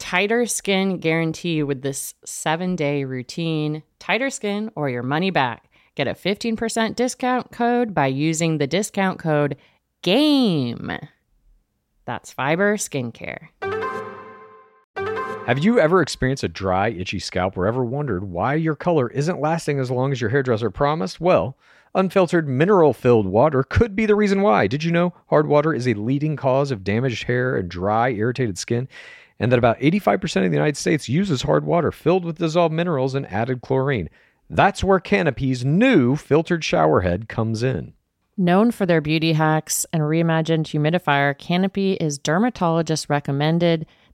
tighter skin guarantee with this seven day routine. Tighter skin or your money back. Get a 15% discount code by using the discount code GAME. That's Fiber Skincare. Have you ever experienced a dry, itchy scalp or ever wondered why your color isn't lasting as long as your hairdresser promised? Well, unfiltered mineral filled water could be the reason why. Did you know hard water is a leading cause of damaged hair and dry, irritated skin? And that about 85% of the United States uses hard water filled with dissolved minerals and added chlorine. That's where Canopy's new filtered shower head comes in. Known for their beauty hacks and reimagined humidifier, Canopy is dermatologist recommended.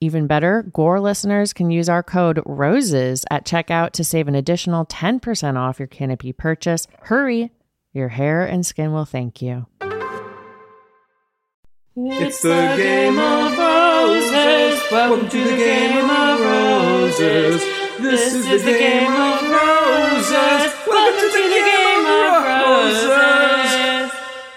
Even better, Gore listeners can use our code ROSES at checkout to save an additional 10% off your Canopy purchase. Hurry! Your hair and skin will thank you. It's the game of roses. Welcome to the game of roses. This is the game of roses. Welcome to the game of roses.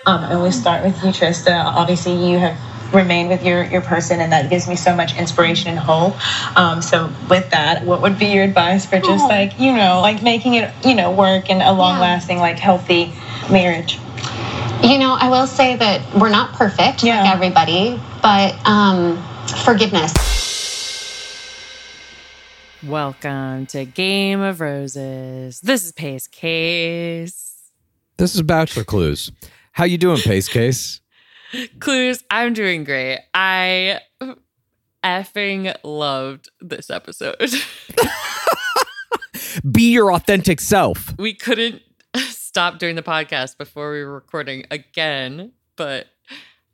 Um, and we start with you, Trista. Obviously, you have remained with your, your person, and that gives me so much inspiration and hope. Um, so, with that, what would be your advice for just Oh. like, you know, like making it, you know, work and a long lasting, like healthy marriage? You know, I will say that we're not perfect Yeah. like everybody, but um, forgiveness. Welcome to Game of Roses. This is Pace Case. This is Bachelor Clues. How you doing, Pace Case? Clues, I'm doing great. I effing loved this episode. Be your authentic self. we couldn't stop doing the podcast before we were recording again, but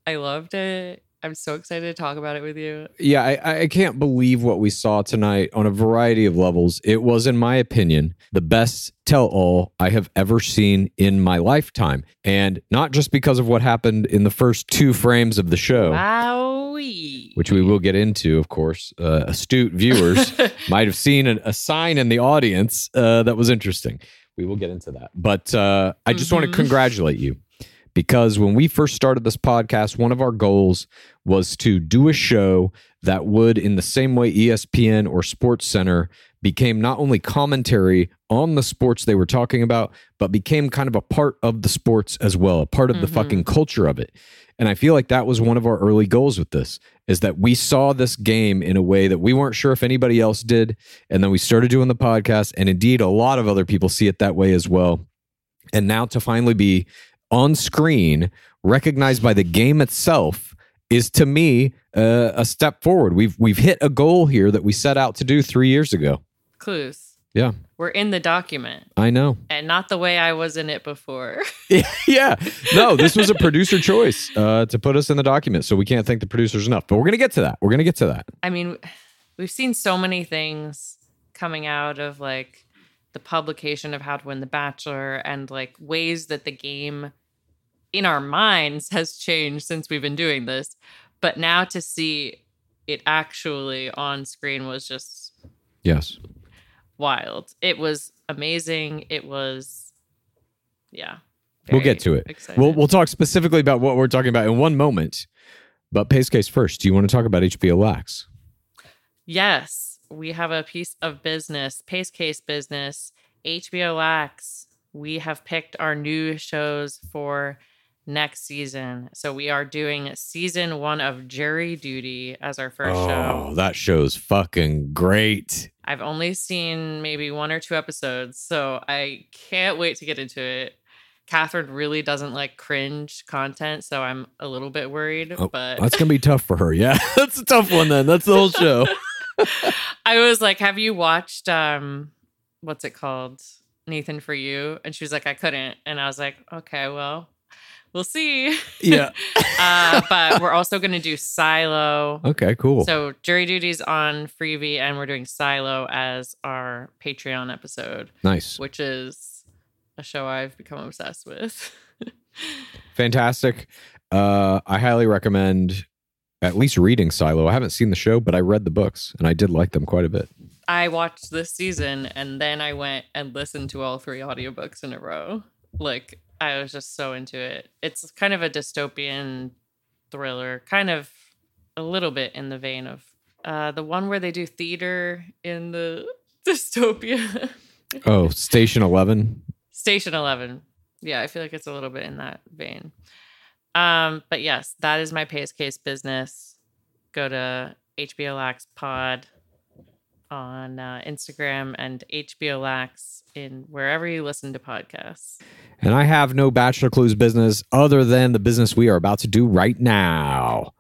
I loved it. I'm so excited to talk about it with you. Yeah, I, I can't believe what we saw tonight on a variety of levels. It was, in my opinion, the best tell all I have ever seen in my lifetime. And not just because of what happened in the first two frames of the show. Wowie. which we will get into, of course. Uh, astute viewers might have seen a, a sign in the audience uh, that was interesting. We will get into that. But uh, I just want to congratulate you because when we first started this podcast, one of our goals was to do a show that would, in the same way ESPN or Sports Center became not only commentary on the sports they were talking about, but became kind of a part of the sports as well, a part of the mm-hmm. fucking culture of it. And I feel like that was one of our early goals with this is that we saw this game in a way that we weren't sure if anybody else did. And then we started doing the podcast. And indeed, a lot of other people see it that way as well. And now to finally be on screen, recognized by the game itself, is to me uh, a step forward. We've we've hit a goal here that we set out to do three years ago. Clues. Yeah, We're in the document I know. and not the way I was in it before. yeah. No, this was a producer choice uh, to put us in the document. So we can't thank the producers enough. But we're going to get to that. We're going to get to that. I mean, we've seen so many things coming out of like the publication of How to Win the Bachelor and like ways that the game in our minds has changed since we've been doing this. But now to see it actually on screen was just Yes. wild. It was amazing. It was, yeah. We'll get to it. excited. We'll, we'll talk specifically about what we're talking about in one moment. But Pace Case first. Do you want to talk about HBO Lax? Yes, we have a piece of business, pace case business, HBO Lax. We have picked our new shows for next season. So we are doing season one of Jury Duty as our first show. Oh, that show's fucking great. I've only seen maybe one or two episodes, so I can't wait to get into it. Catherine really doesn't like cringe content, so I'm a little bit worried. Oh, but That's going to be tough for her. Yeah. That's a tough one then. That's the whole show. I was like, "Have you watched um what's it called? Nathan for you?" And she was like, "I couldn't." And I was like, "Okay, well, we'll see." Yeah. uh, but we're also going to do Silo. Okay, cool. So Jury Duty's on Freebie, and we're doing Silo as our Patreon episode, nice. which is a show I've become obsessed with. Fantastic. Uh, I highly recommend at least reading Silo. I haven't seen the show, but I read the books and I did like them quite a bit. I watched this season and then I went and listened to all three audiobooks in a row. Like I was just so into it. It's kind of a dystopian thriller, kind of a little bit in the vein of uh, the one where they do theater in the dystopia. Oh, Station 11. Station 11. Yeah, I feel like it's a little bit in that vein. Um, but yes, that is my pace case business. Go to HBO Lax Pod on uh, Instagram and HBO Lax in wherever you listen to podcasts. And I have no Bachelor Clues business other than the business we are about to do right now.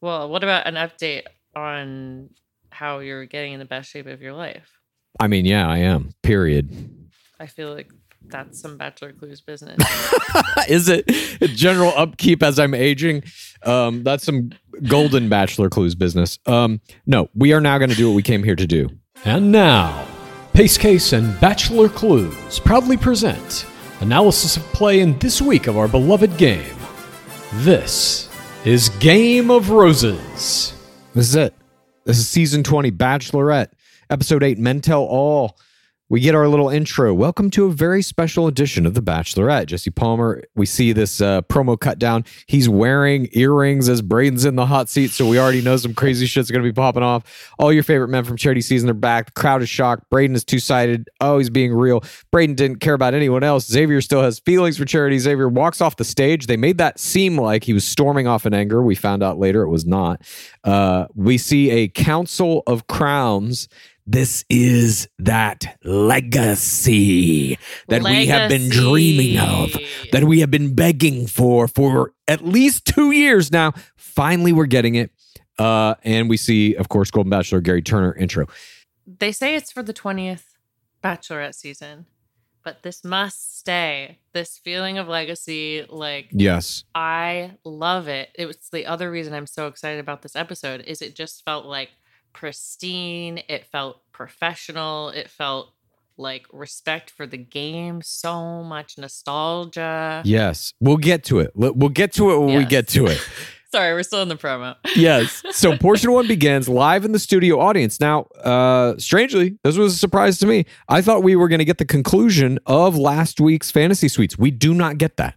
Well, what about an update on how you're getting in the best shape of your life? I mean, yeah, I am. Period. I feel like that's some Bachelor Clues business. Is it general upkeep as I'm aging? Um, that's some golden Bachelor Clues business. Um, no, we are now going to do what we came here to do. And now, Pace Case and Bachelor Clues proudly present analysis of play in this week of our beloved game. This is Game of Roses. This is it. This is season 20, Bachelorette, episode 8, Men Tell All. We get our little intro. Welcome to a very special edition of The Bachelorette. Jesse Palmer, we see this uh, promo cut down. He's wearing earrings as Braden's in the hot seat, so we already know some crazy shit's going to be popping off. All your favorite men from charity season are back. The crowd is shocked. Braden is two sided. Oh, he's being real. Braden didn't care about anyone else. Xavier still has feelings for charity. Xavier walks off the stage. They made that seem like he was storming off in anger. We found out later it was not. Uh, we see a council of crowns. This is that legacy that we have been dreaming of, that we have been begging for for at least two years now. Finally, we're getting it. Uh, and we see, of course, Golden Bachelor Gerry Turner intro. they say it's for the 20th Bachelorette season, but this must stay. This feeling of legacy, like Yes. I love it. It was the other reason I'm so excited about this episode is it just felt like pristine, it felt professional, it felt like respect for the game, so much nostalgia. Yes. We'll get to it. We'll get to it when we get to it. Sorry, we're still in the promo. yes. So portion one begins live in the studio audience. Now, uh, strangely, this was a surprise to me. I thought we were going to get the conclusion of last week's fantasy suites. We do not get that.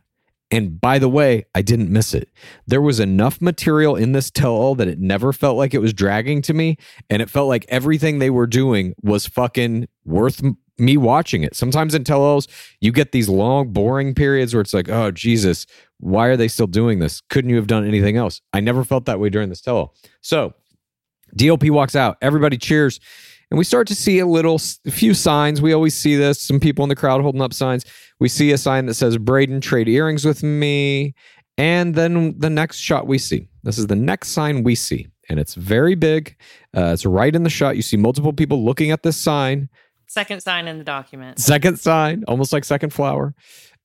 And by the way, I didn't miss it. There was enough material in this tell all that it never felt like it was dragging to me. And it felt like everything they were doing was fucking worth me watching it. Sometimes in tell alls, you get these long, boring periods where it's like, oh, Jesus, why are they still doing this? Couldn't you have done anything else? I never felt that way during this tell all. So DLP walks out, everybody cheers. And we start to see a little, a few signs. We always see this. Some people in the crowd holding up signs. We see a sign that says, Braden, trade earrings with me. And then the next shot we see. This is the next sign we see. And it's very big. Uh, it's right in the shot. You see multiple people looking at this sign. Second sign in the document. Second sign, almost like second flower.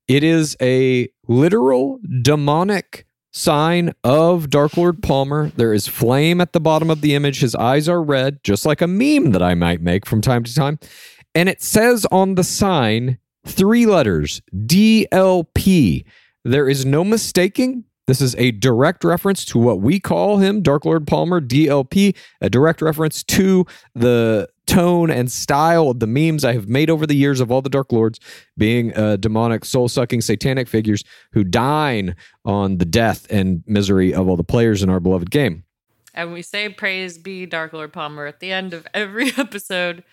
It is a literal demonic sign of Dark Lord Palmer. There is flame at the bottom of the image. His eyes are red, just like a meme that I might make from time to time. And it says on the sign three letters DLP. There is no mistaking. This is a direct reference to what we call him, Dark Lord Palmer, DLP, a direct reference to the tone and style of the memes I have made over the years of all the Dark Lords being uh, demonic, soul sucking, satanic figures who dine on the death and misery of all the players in our beloved game. And we say praise be Dark Lord Palmer at the end of every episode,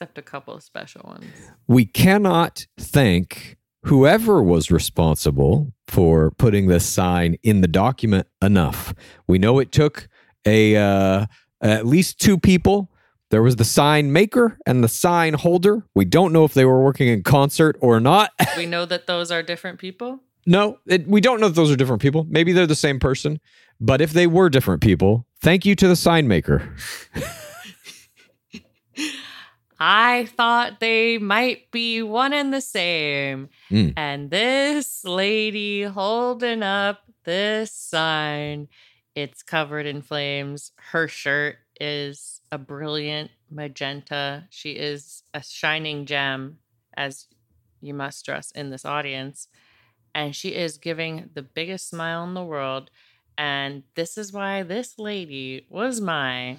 except a couple of special ones. We cannot thank whoever was responsible for putting this sign in the document enough. We know it took a uh, at least two people. There was the sign maker and the sign holder. We don't know if they were working in concert or not. We know that those are different people. no, it, we don't know if those are different people. Maybe they're the same person. But if they were different people, thank you to the sign maker. I thought they might be one and the same. Mm. And this lady holding up this sign, it's covered in flames. Her shirt is a brilliant magenta. She is a shining gem, as you must dress in this audience. And she is giving the biggest smile in the world. And this is why this lady was my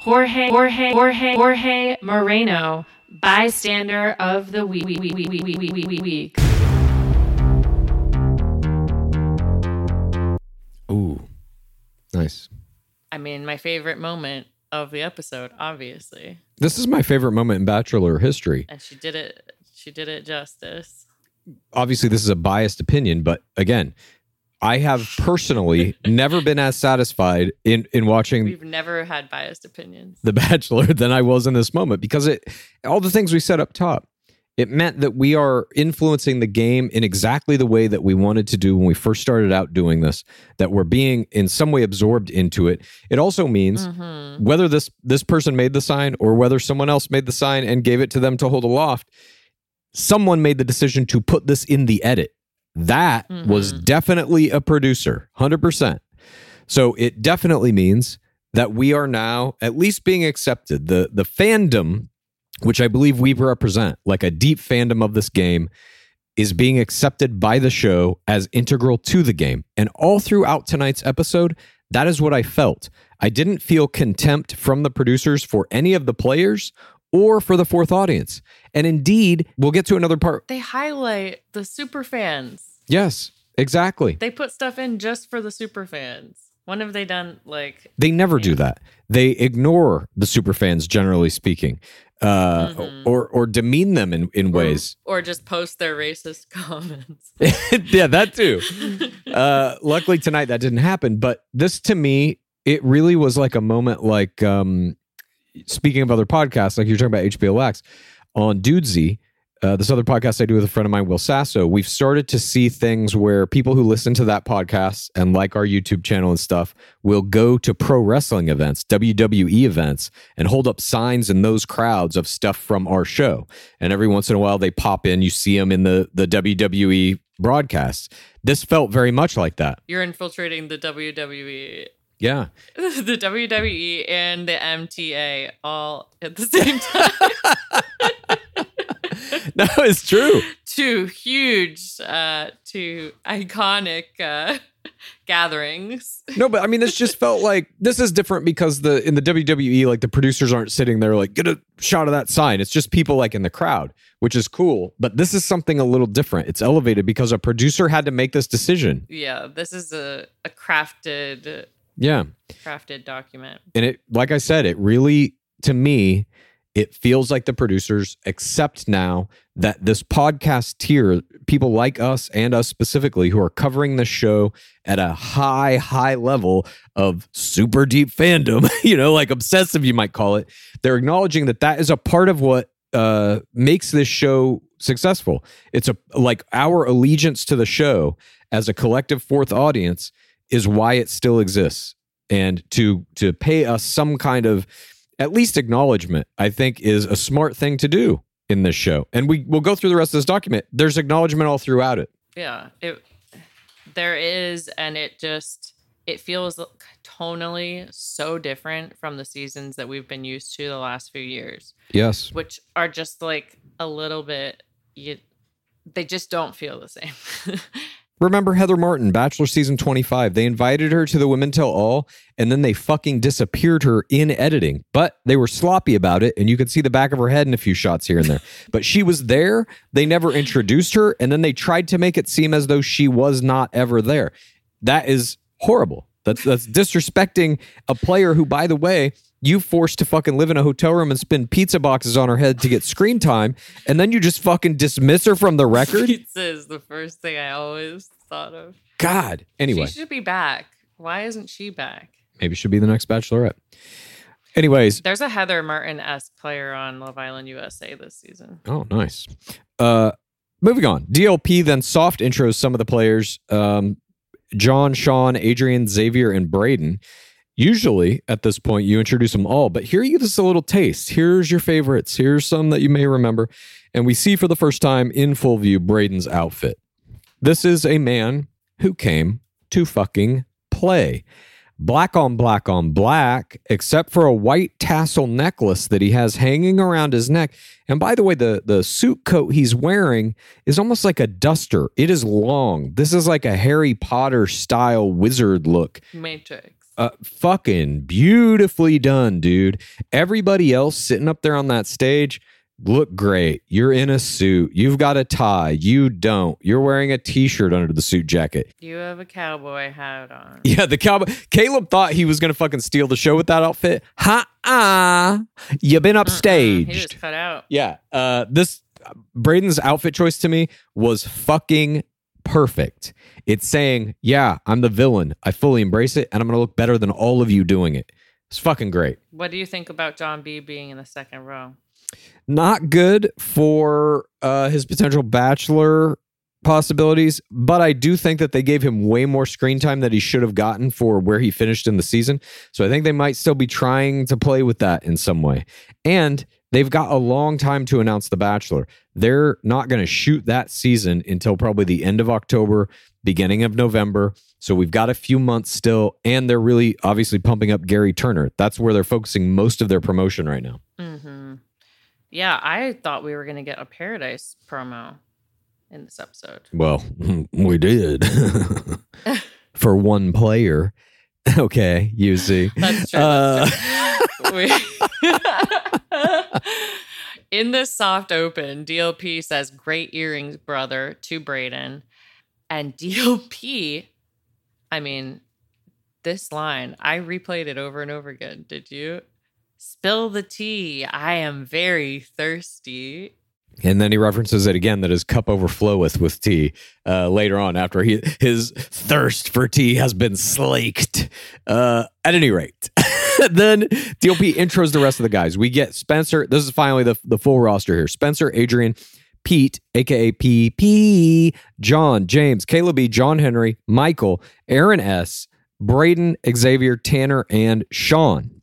Jorge Jorge Jorge Jorge Moreno, bystander of the week. week, week, week, week, week, week, week. Ooh, nice. I mean, my favorite moment of the episode, obviously, This is my favorite moment in Bachelor history. and she did it. She did it justice. obviously this is a biased opinion, but again, I have personally never been as satisfied in in watching We've never had biased opinions. The Bachelor than I was in this moment because it all the things we said up top. It meant that we are influencing the game in exactly the way that we wanted to do when we first started out doing this. That we're being in some way absorbed into it. It also means Mm-hmm. whether this this person made the sign or whether someone else made the sign and gave it to them to hold aloft, someone made the decision to put this in the edit. That was mm-hmm. definitely a producer, 100%. So it definitely means that we are now at least being accepted. The the fandom, which I believe we represent, like a deep fandom of this game, is being accepted by the show as integral to the game. And all throughout tonight's episode, that is what I felt. I didn't feel contempt from the producers for any of the players or for the fourth audience. And indeed, we'll get to another part. They highlight the super fans. Yes, exactly. They put stuff in just for the super fans. When have they done like They never do that. They ignore the super fans, generally speaking, uh, or or demean them in, in ways. or just post their racist comments? yeah, that too. Uh, luckily tonight that didn't happen. But this to me, it really was like a moment like um, speaking of other podcasts, like you're talking about HBO Max on Dudesy. Uh, this other podcast I do with a friend of mine, Will Sasso, we've started to see things where people who listen to that podcast and like our YouTube channel and stuff will go to pro wrestling events, WWE events, and hold up signs in those crowds of stuff from our show. And every once in a while, they pop in. You see them in the the WWE broadcasts. This felt very much like that. You're infiltrating the WWE, Yeah. the WWE and the MTA all at the same time. No, it's true. two huge, uh, two iconic uh, gatherings. No, but I mean, this just felt like this is different because the in the WWE, like the producers aren't sitting there like get a shot of that sign. It's just people like in the crowd, which is cool. But this is something a little different. It's elevated because a producer had to make this decision. Yeah, this is a, a crafted, Yeah, crafted document. and it, like I said, it really to me, it feels like the producers accept now that this podcast tier, people like us and us specifically, who are covering the show at a high, high level of super deep fandom, you know, like obsessive, you might call it. They're acknowledging that that is a part of what uh, makes this show successful. It's a like our allegiance to the show as a collective fourth audience is why it still exists, and to to pay us some kind of at least acknowledgement, I think, is a smart thing to do in this show. And we will go through the rest of this document. There's acknowledgement all throughout it. Yeah, it there is, and it just it feels tonally so different from the seasons that we've been used to the last few years, Yes. which are just like a little bit. You, they just don't feel the same. Remember Heather Martin, Bachelor season 25. They invited her to the Women Tell All and then they fucking disappeared her in editing. But they were sloppy about it and you could see the back of her head in a few shots here and there. but she was there. They never introduced her and then they tried to make it seem as though she was not ever there. That is horrible. That's that's disrespecting a player who by the way, you forced to fucking live in a hotel room and spin pizza boxes on her head to get screen time and then you just fucking dismiss her from the record? Pizza is the first thing I always thought of. God. Anyway. She should be back. Why isn't she back? Maybe she'll be the next bachelorette. Anyways, There's a Heather Martin esque player on Love Island USA this season. oh nice. Uh moving on. DLP then soft intros some of the players. Um John, Sean, Adrian, Xavier, and Braden. Usually at this point you introduce them all, but here you get just a little taste. Here's your favorites. Here's some that you may remember. And we see for the first time in full view Braden's outfit. This is a man who came to fucking play. Black on black on black, except for a white tassel necklace that he has hanging around his neck. And by the way, the, the suit coat he's wearing is almost like a duster. It is long. This is like a Harry Potter style wizard look. Matrix. Uh, fucking beautifully done, dude. Everybody else sitting up there on that stage look great. You're in a suit. You've got a tie. You don't. You're wearing a t-shirt under the suit jacket. You have a cowboy hat on. Yeah, the cowboy. Caleb thought he was gonna fucking steal the show with that outfit. Ha ah! You've been upstaged. He upstaged. just cut out. Yeah. Uh, this Braden's outfit choice to me was fucking perfect. It's saying, yeah, I'm the villain. I fully embrace it, and I'm gonna look better than all of you doing it. It's fucking great. What do you think about John B being in the second row? Not good for uh, his potential bachelor possibilities, but I do think that they gave him way more screen time that he should have gotten for where he finished in the season. So I think they might still be trying to play with that in some way. And they've got a long time to announce The Bachelor. They're not going to shoot that season until probably the end of October, beginning of November. So we've got a few months still, and they're really obviously pumping up Gerry Turner. That's where they're focusing most of their promotion right now. Mm-hmm. Yeah, I thought we were going to get a Paradise promo in this episode. Well, we did for one player. Okay, you see. That's true. Uh, that's true. In this soft open, DLP says, Great earrings, brother, to Braden. And DLP, I mean, this line, I replayed it over and over again. Did you? Spill the tea. I am very thirsty. and then he references it again that his cup overfloweth with tea uh, later on after he his thirst for tea has been slaked. Uh, at any rate, then DLP intros the rest of the guys. We get Spencer. This is finally the, the full roster here Spencer, Adrian, Pete, aka PP, John, James, Caleb E, John Henry, Michael, Aaron S, Braden, Xavier, Tanner, and Sean.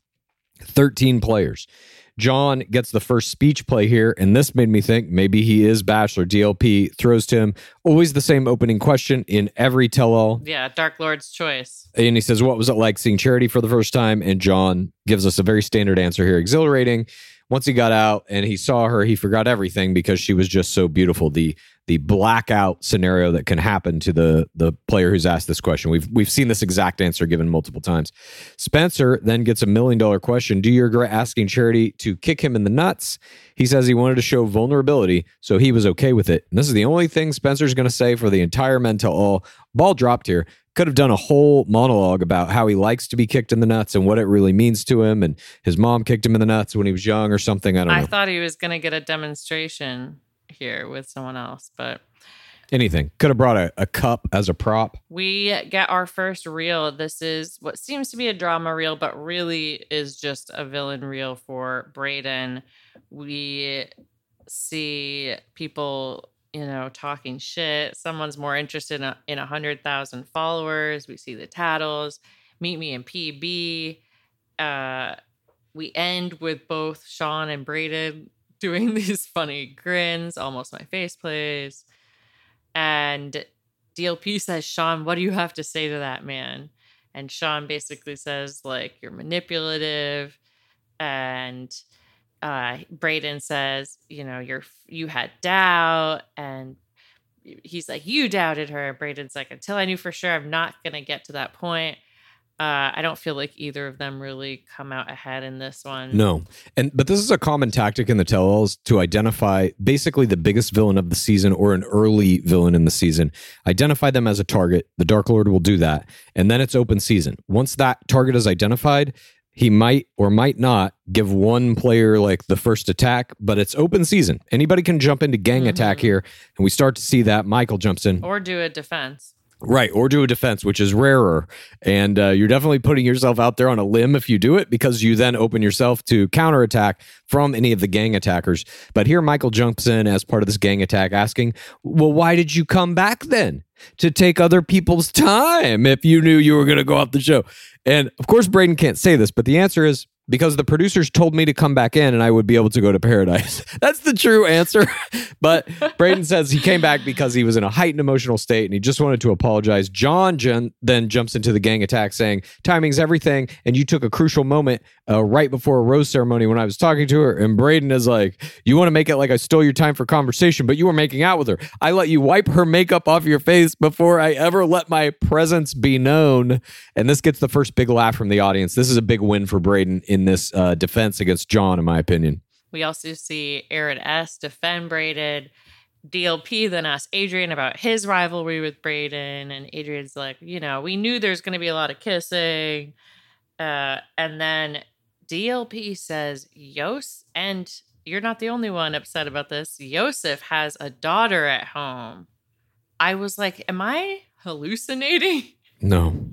13 players. John gets the first speech play here, and this made me think maybe he is Bachelor. DLP throws to him always the same opening question in every tell all. Yeah, Dark Lord's choice. And he says, What was it like seeing Charity for the first time? And John gives us a very standard answer here exhilarating. Once he got out and he saw her, he forgot everything because she was just so beautiful. The the blackout scenario that can happen to the the player who's asked this question. We've we've seen this exact answer given multiple times. Spencer then gets a million dollar question. Do you regret asking Charity to kick him in the nuts? He says he wanted to show vulnerability, so he was okay with it. And this is the only thing Spencer's going to say for the entire men tell all. Ball dropped here. Could have done a whole monologue about how he likes to be kicked in the nuts and what it really means to him, and his mom kicked him in the nuts when he was young or something. I don't I know. I thought he was going to get a demonstration here with someone else, but Anything. Could have brought a, a cup as a prop. we get our first reel. This is what seems to be a drama reel, but really is just a villain reel for Braden. We see people, you know, talking shit. Someone's more interested in a, in hundred thousand followers. We see the tattles. Meet me in PB. Uh, we end with both Sean and Braden doing these funny grins. Almost my face plays. And DLP says, Sean, what do you have to say to that man? And Sean basically says, like, you're manipulative. And uh, Braden says, you know, you're you had doubt. And he's like, you doubted her. Braden's like, until I knew for sure, I'm not gonna get to that point. Uh, I don't feel like either of them really come out ahead in this one. No. And but this is a common tactic in the tell-alls to identify basically the biggest villain of the season or an early villain in the season. Identify them as a target. The Dark Lord will do that. And then it's open season. Once that target is identified, he might or might not give one player like the first attack, but it's open season. Anybody can jump into gang attack here, and we start to see that Michael jumps in. Or do a defense. Right, or do a defense, which is rarer. And uh, you're definitely putting yourself out there on a limb if you do it because you then open yourself to counterattack from any of the gang attackers. But here, Michael jumps in as part of this gang attack, asking, Well, why did you come back then? To take other people's time if you knew you were going to go off the show. And of course, Braden can't say this, but the answer is because the producers told me to come back in and I would be able to go to paradise. That's the true answer. but Braden says he came back because he was in a heightened emotional state and he just wanted to apologize. John Jen then jumps into the gang attack saying, Timing's everything. And you took a crucial moment uh, right before a rose ceremony when I was talking to her. And Braden is like, You want to make it like I stole your time for conversation, but you were making out with her. I let you wipe her makeup off your face before I ever let my presence be known. And this gets the first big laugh from the audience. This is a big win for Braden this uh, defense against John, in my opinion. We also see Aaron S. defend Braden. DLP then asks Adrian about his rivalry with Braden, and Adrian's like, you know, we knew there's going to be a lot of kissing. Uh, and then DLP says, Yos, and you're not the only one upset about this. Yosef has a daughter at home. I was like, am I hallucinating? No.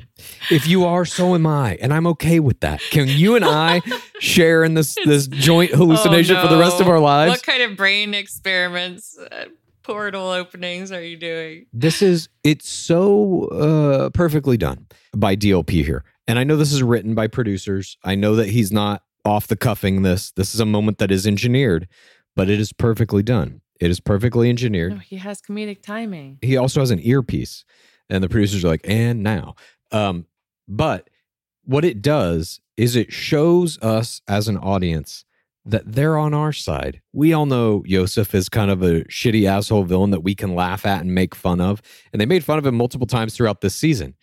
If you are, so am I, and I'm okay with that. Can you and I share in this this joint hallucination Oh, for the rest of our lives? What kind of brain experiments, uh, portal openings are you doing? This is it's so uh, perfectly done by DLP here, and I know this is written by producers. I know that he's not off the cuffing this. This is a moment that is engineered, but it is perfectly done. It is perfectly engineered. No, he has comedic timing. he also has an earpiece and the producers are like and now um but what it does is it shows us as an audience that they're on our side we all know Yosef is kind of a shitty asshole villain that we can laugh at and make fun of and they made fun of him multiple times throughout this season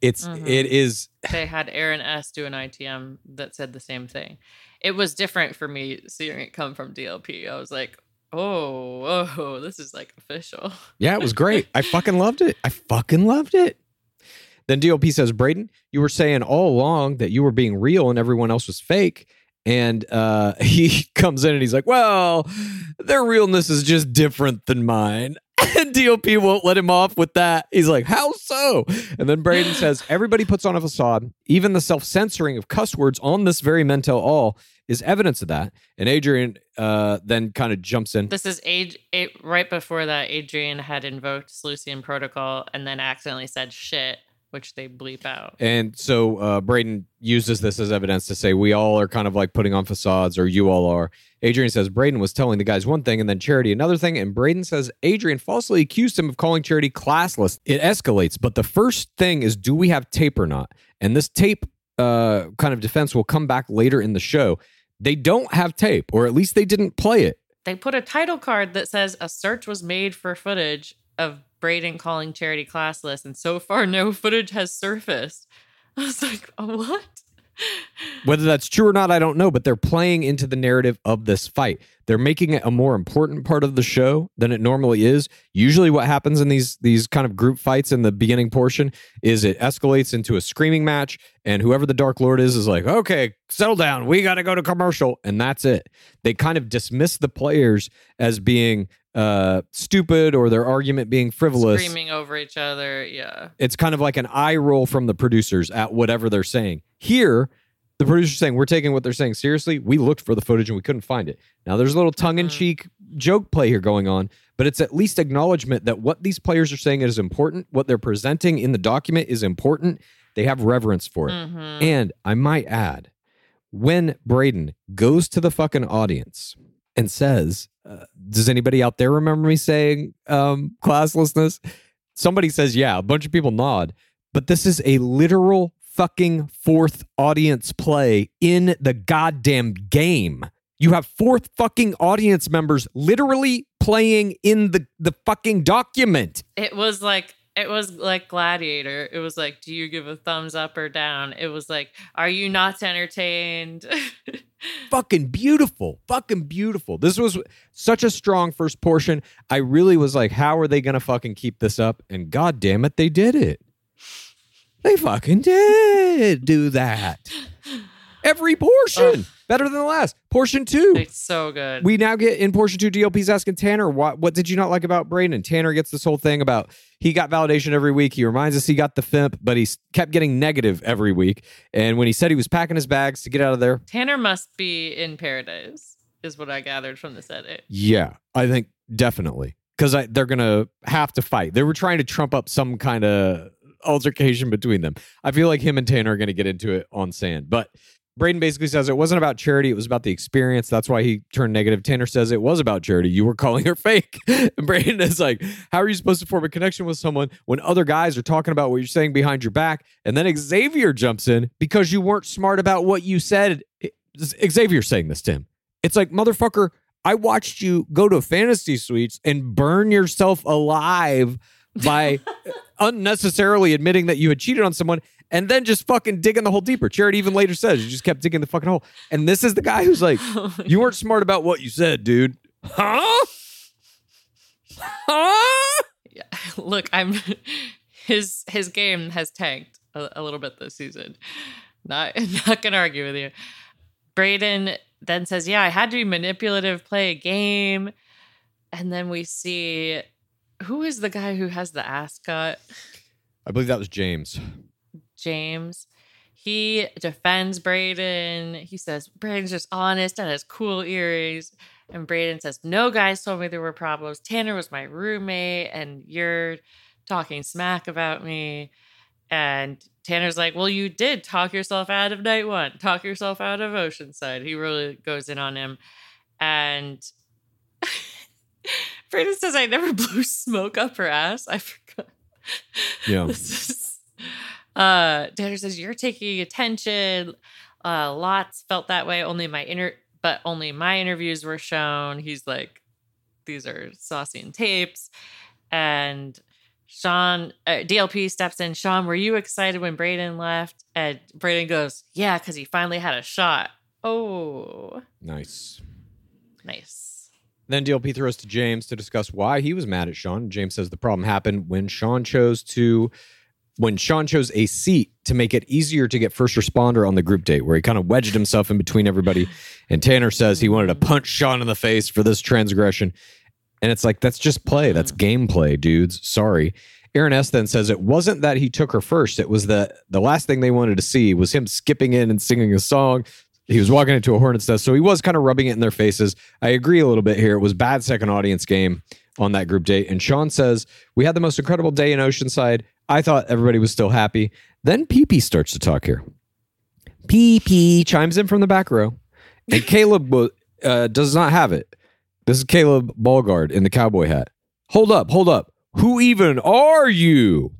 it's Mhm. it is They had Aaron S. do an ITM that said the same thing. It was different for me seeing it come from DLP. I was like, oh, oh, this is like official. Yeah, it was great. I fucking loved it. I fucking loved it. Then DLP says, Braden, you were saying all along that you were being real and everyone else was fake. And uh, he comes in and he's like, well, their realness is just different than mine. And DLP won't let him off with that. He's like, how so? And then Braden says, everybody puts on a facade. Even the self censoring of cuss words on this very Men Tell All is evidence of that. And Adrian uh, then kind of jumps in. This is age right before that. Adrian had invoked Slucian protocol and then accidentally said shit, which they bleep out. And so uh, Braden uses this as evidence to say we all are kind of like putting on facades, or you all are. Adrian says Braden was telling the guys one thing and then Charity another thing. And Braden says Adrian falsely accused him of calling Charity classless. It escalates. But the first thing is do we have tape or not? And this tape uh, kind of defense will come back later in the show. They don't have tape, or at least they didn't play it. They put a title card that says a search was made for footage of Braden calling Charity classless, and so far no footage has surfaced. I was like, oh, what? Whether that's true or not, I don't know, but they're playing into the narrative of this fight. They're making it a more important part of the show than it normally is. Usually what happens in these these kind of group fights in the beginning portion is it escalates into a screaming match and whoever the Dark Lord is is like, "Okay, settle down. We got to go to commercial." And that's it. They kind of dismiss the players as being uh stupid or their argument being frivolous. Screaming over each other. Yeah. It's kind of like an eye roll from the producers at whatever they're saying. Here, the producer's saying, We're taking what they're saying seriously. We looked for the footage and we couldn't find it. Now, there's a little tongue in cheek joke play here going on, but it's at least acknowledgement that what these players are saying is important. What they're presenting in the document is important. They have reverence for it. Mhm. And I might add, when Braden goes to the fucking audience and says, uh, Does anybody out there remember me saying um, classlessness? Somebody says, Yeah. A bunch of people nod. But this is a literal fucking fourth audience play in the goddamn game. You have fourth fucking audience members literally playing in the, the fucking document. It was like it was like Gladiator. It was like, do you give a thumbs up or down? It was like, are you not entertained? fucking beautiful. Fucking beautiful. This was such a strong first portion. I really was like, how are they going to fucking keep this up? And god damn it, they did it. They fucking did do that. Every portion better than the last. Portion two. it's so good. We now get in portion two. DLP's asking Tanner, what what did you not like about Braden? Tanner gets this whole thing about he got validation every week. He reminds us he got the FIMP, but he kept getting negative every week. And when he said he was packing his bags to get out of there, Tanner must be in paradise, is what I gathered from this edit. yeah, I think definitely because they're gonna have to fight. They were trying to trump up some kind of altercation between them. I feel like him and Tanner are gonna get into it on sand, but. Braden basically says it wasn't about charity, it was about the experience. That's why he turned negative. Tanner says it was about charity. You were calling her fake. And Braden is like, How are you supposed to form a connection with someone when other guys are talking about what you're saying behind your back? And then Xavier jumps in because you weren't smart about what you said. Xavier saying this to him. It's like, motherfucker, I watched you go to fantasy suites and burn yourself alive by unnecessarily admitting that you had cheated on someone and then just fucking digging the hole deeper. Charity even later says you just kept digging the fucking hole. And this is the guy who's like, oh you weren't smart about what you said, dude. Huh? Huh? Yeah. Look, I'm his his game has tanked a, a little bit this season. Not not gonna argue with you. Braden then says, "Yeah, I had to be manipulative, play a game," and then we see who is the guy who has the ascot. I believe that was James. James. He defends Braden. He says Braden's just honest and has cool earrings. And Braden says, No guys told me there were problems. Tanner was my roommate, and you're talking smack about me. And Tanner's like, Well, you did talk yourself out of night one, talk yourself out of Oceanside. He really goes in on him. And Braden says, I never blew smoke up her ass. I forgot. Yeah. This is- uh Tanner says you're taking attention. Uh lots felt that way. Only my inner but only my interviews were shown. He's like, these are saucy and tapes. And Sean uh, DLP steps in. Sean, were you excited when Braden left? And Braden goes, Yeah, because he finally had a shot. Oh, Nice. nice. Then DLP throws to James to discuss why he was mad at Sean. James says the problem happened when Sean chose to when Sean chose a seat to make it easier to get first responder on the group date, where he kind of wedged himself in between everybody. And Tanner says he wanted to punch Sean in the face for this transgression. And it's like, that's just play. That's gameplay, dudes. Sorry. Aaron S then says it wasn't that he took her first. It was that the last thing they wanted to see was him skipping in and singing a song. He was walking into a hornet's nest, so he was kind of rubbing it in their faces. I agree a little bit here. It was bad second audience game on that group date. And Sean says, We had the most incredible day in Oceanside. I thought everybody was still happy. Then PP starts to talk here. PP chimes in from the back row, and Caleb uh, does not have it. This is Caleb Balgaard in the cowboy hat. Hold up, hold up. Who even are you?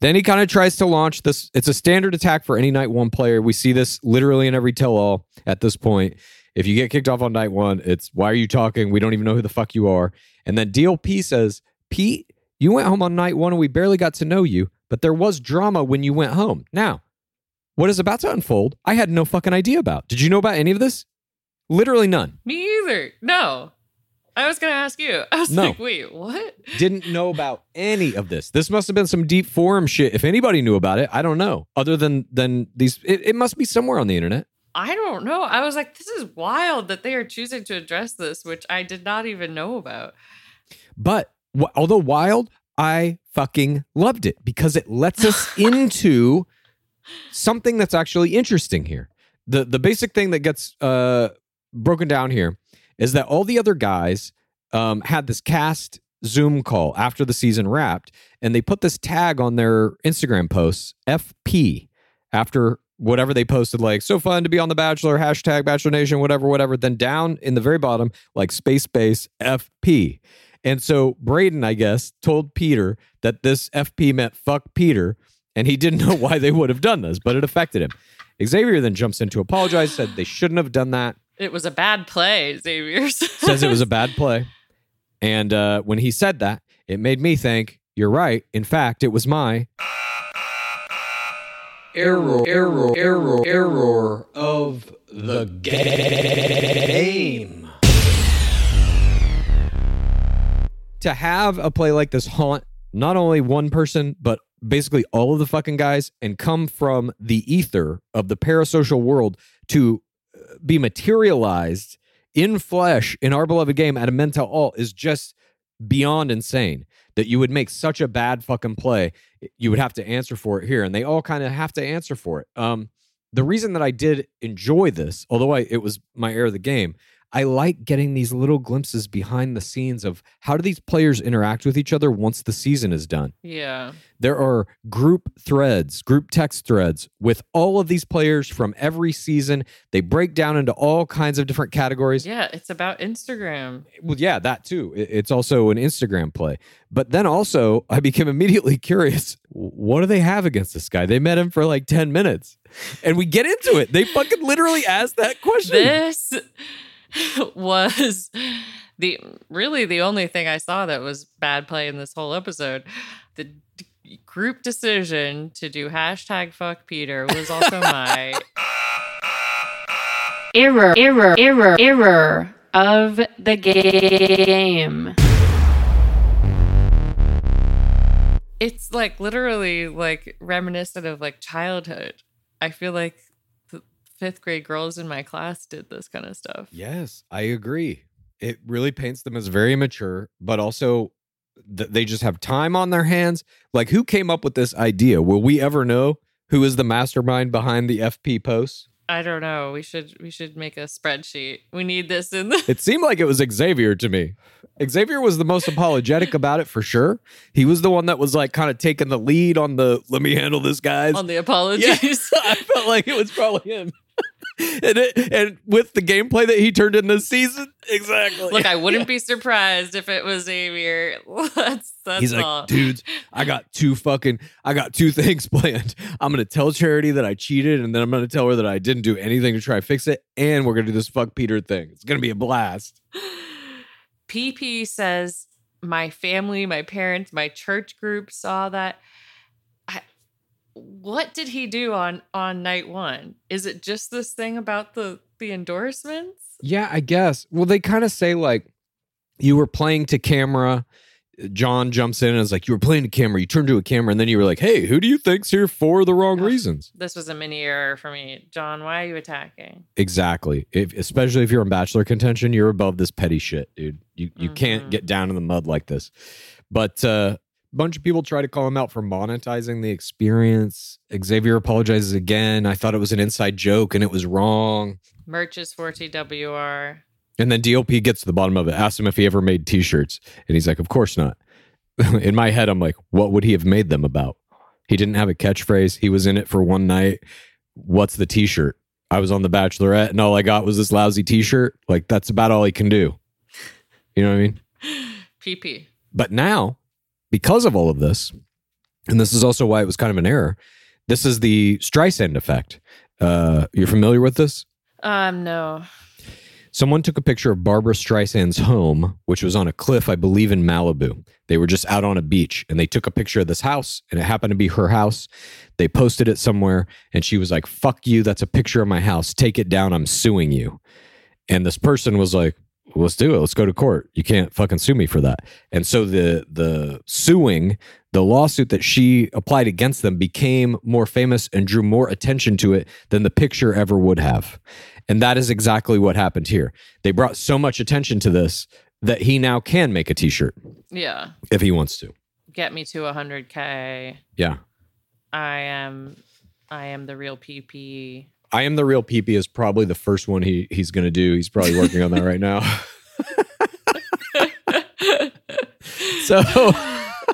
Then he kind of tries to launch this. It's a standard attack for any night one player. We see this literally in every tell all at this point. If you get kicked off on night one, it's why are you talking? We don't even know who the fuck you are. And then DLP says, Pete, you went home on night one and we barely got to know you, but there was drama when you went home. Now, what is about to unfold, I had no fucking idea about. Did you know about any of this? Literally none. Me either. No. I was going to ask you. I was No. like, wait, what? Didn't know about any of this. This must have been some deep forum shit. If anybody knew about it, I don't know. Other than than these, it, it must be somewhere on the internet. I don't know. I was like, this is wild that they are choosing to address this, which I did not even know about. But although wild, I fucking loved it because it lets us into something that's actually interesting here. The the basic thing that gets uh, broken down here is that all the other guys um, had this cast Zoom call after the season wrapped, and they put this tag on their Instagram posts, FP, after whatever they posted, like so fun to be on the Bachelor, hashtag Bachelor Nation, whatever, whatever. Then down in the very bottom, like space space FP. And so Braden, I guess, told Peter that this FP meant fuck Peter, and he didn't know why they would have done this, but it affected him. Xavier then jumps in to apologize, said they shouldn't have done that, It was a bad play, Xavier. says it was a bad play. And uh, when he said that, it made me think, you're right. In fact, it was my Error, error, error, error of the game. To have a play like this haunt not only one person, but basically all of the fucking guys and come from the ether of the parasocial world to uh, be materialized in flesh in our beloved game at a Men Tell All is just beyond insane. That you would make such a bad fucking play you would have to answer for it here and they all kind of have to answer for it. Um the reason that i did enjoy this although I, it was my air of the game I like getting these little glimpses behind the scenes of how do these players interact with each other once the season is done. yeah. There are group threads, group text threads with all of these players from every season. They break down into all kinds of different categories. Yeah, it's about Instagram. Well, yeah, that too. It's also an Instagram play. But then also, I became immediately curious what do they have against this guy? They met him for like 10 minutes. And we get into it. They fucking literally asked that question. This was the really the only thing I saw that was bad play in this whole episode. The d- group decision to do hashtag fuck Peter was also my Error, error, error, error of the game. it's like literally like reminiscent of like childhood. I feel like fifth grade girls in my class did this kind of stuff. Yes, I agree. It really paints them as very mature, but also th- they just have time on their hands. Like, who came up with this idea? Will we ever know who is the mastermind behind the FP posts? I don't know. We should we should make a spreadsheet. We need this in the It seemed like it was Xavier to me. Xavier was the most apologetic about it for sure. He was the one that was like kind of taking the lead on the let me handle this, guys. on the apologies. I felt like it was probably him. And, it, and with the gameplay that he turned in this season, exactly. Look, I wouldn't be surprised if it was Xavier. That's that's He's like, all. dudes, I got two fucking, I got two things planned. I'm gonna tell Charity that I cheated, and then I'm gonna tell her that I didn't do anything to try to fix it, and we're gonna do this fuck Peter thing. It's gonna be a blast. PP says my family, my parents, my church group saw that. What did he do on on night one? Is it just this thing about the the endorsements? Yeah, I guess. Well, they kind of say like you were playing to camera. John jumps in and is like, You were playing to camera. You turned to a camera, and then you were like, Hey, who do you think's here for the wrong reasons? This was a mini error for me, John. Why are you attacking? Exactly. If, especially if you're in bachelor contention, you're above this petty shit, dude. You you can't Mhm. get down in the mud like this. But uh, bunch of people try to call him out for monetizing the experience. Xavier apologizes again. I thought it was an inside joke and it was wrong. Merch is for TWR. And then DLP gets to the bottom of it, asks him if he ever made t-shirts, and he's like, "Of course not." in my head, I'm like, "What would he have made them about?" He didn't have a catchphrase. He was in it for one night. What's the t-shirt? I was on the Bachelorette, and all I got was this lousy t-shirt. Like that's about all he can do. You know what I mean? PP. But now, because of all of this, and this is also why it was kind of an error. This is the Streisand effect. Uh, you're familiar with this? Um, no. Someone took a picture of Barbara Streisand's home, which was on a cliff, I believe, in Malibu. They were just out on a beach and they took a picture of this house and it happened to be her house. They posted it somewhere and she was like, fuck you. That's a picture of my house. Take it down. I'm suing you. And this person was like, let's do it. Let's go to court. You can't fucking sue me for that. And so the the suing, the lawsuit that she applied against them became more famous and drew more attention to it than the picture ever would have. And that is exactly what happened here. They brought so much attention to this that he now can make a t-shirt Yeah. if he wants to. Get me to 100k. Yeah. I am I am the real PP. I am the real PP is probably the first one he he's going to do. He's probably working on that right now. so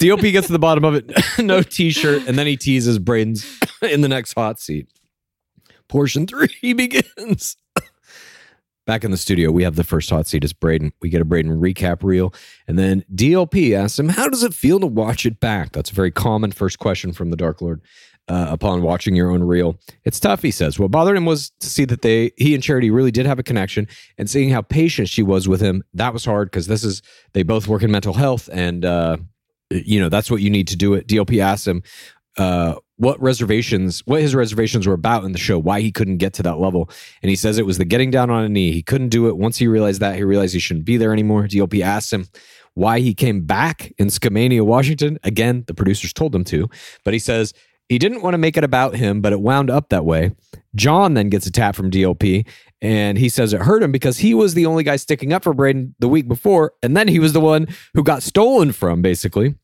DLP gets to the bottom of it, no t-shirt, and then he teases Braden's in the next hot seat. Portion three begins. Back in the studio, we have the first hot seat as Braden. We get a Braden recap reel, and then DLP asks him, "How does it feel to watch it back?" That's a very common first question from the Dark Lord uh, upon watching your own reel. It's tough, he says. What bothered him was to see that they, he and Charity, really did have a connection, and seeing how patient she was with him. That was hard because this is they both work in mental health, and uh, you know that's what you need to do it. DLP asked him uh, what reservations, what his reservations were about in the show, why he couldn't get to that level, and he says it was the getting down on a knee. He couldn't do it. Once he realized that, he realized he shouldn't be there anymore. DLP asked him why he came back in Skamania, Washington. Again, the producers told him to, but he says he didn't want to make it about him, but it wound up that way. John then gets a tap from DLP, and he says it hurt him because he was the only guy sticking up for Braden the week before, and then he was the one who got stolen from, basically.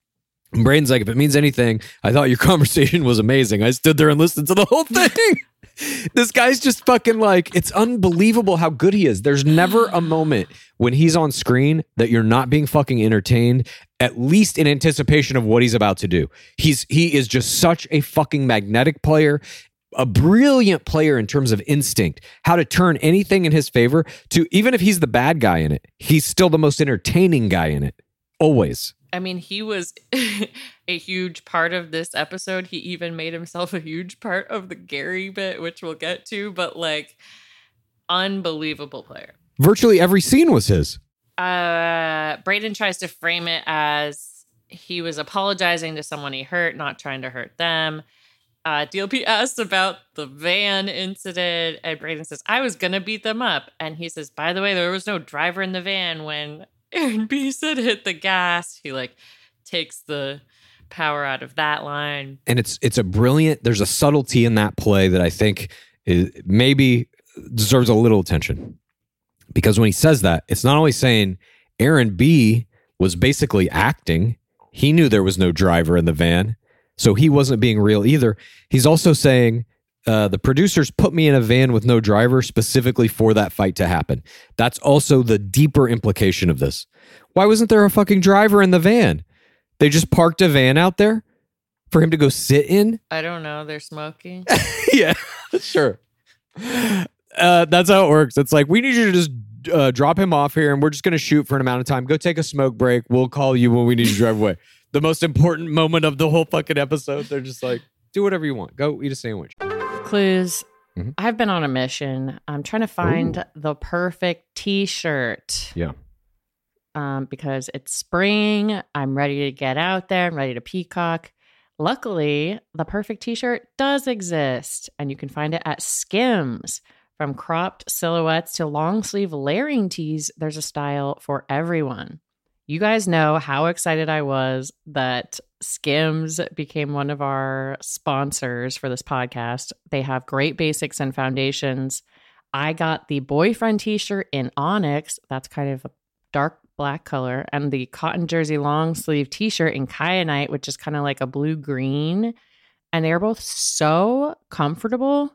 And Braden's like, if it means anything, I thought your conversation was amazing. I stood there and listened to the whole thing. this guy's just fucking like, it's unbelievable how good he is. There's never a moment when he's on screen that you're not being fucking entertained, at least in anticipation of what he's about to do. He's he is just such a fucking magnetic player. A brilliant player in terms of instinct, how to turn anything in his favor to even if he's the bad guy in it, he's still the most entertaining guy in it. Always. I mean, he was a huge part of this episode. He even made himself a huge part of the Gerry bit, which we'll get to, but like unbelievable player. Virtually every scene was his. Uh Braden tries to frame it as he was apologizing to someone he hurt, not trying to hurt them. Uh, DLP asks about the van incident, and Braden says, I was going to beat them up. And he says, By the way, there was no driver in the van when Aaron B said hit the gas. He like takes the power out of that line. and it's it's a brilliant there's a subtlety in that play that i think is maybe deserves a little attention because when he says that it's not only saying aaron b was basically acting he knew there was no driver in the van so he wasn't being real either he's also saying uh, the producers put me in a van with no driver specifically for that fight to happen that's also the deeper implication of this why wasn't there a fucking driver in the van they just parked a van out there for him to go sit in. I don't know. They're smoking. yeah, sure. Uh, that's how it works. It's like we need you to just uh, drop him off here, and we're just going to shoot for an amount of time. Go take a smoke break. We'll call you when we need to drive away. The most important moment of the whole fucking episode. They're just like, do whatever you want. Go eat a sandwich. Clues. Mhm. I've been on a mission. I'm trying to find the perfect t shirt. Yeah. um, because it's spring. I'm ready to get out there. I'm ready to peacock. Luckily, the perfect t shirt does exist, and you can find it at Skims. From cropped silhouettes to long sleeve layering tees, there's a style for everyone. You guys know how excited I was that Skims became one of our sponsors for this podcast. They have great basics and foundations. I got the boyfriend t shirt in Onyx. That's kind of a dark black color, and the cotton jersey long sleeve t shirt in Kyanite, which is kind of like a blue green. And they are both so comfortable.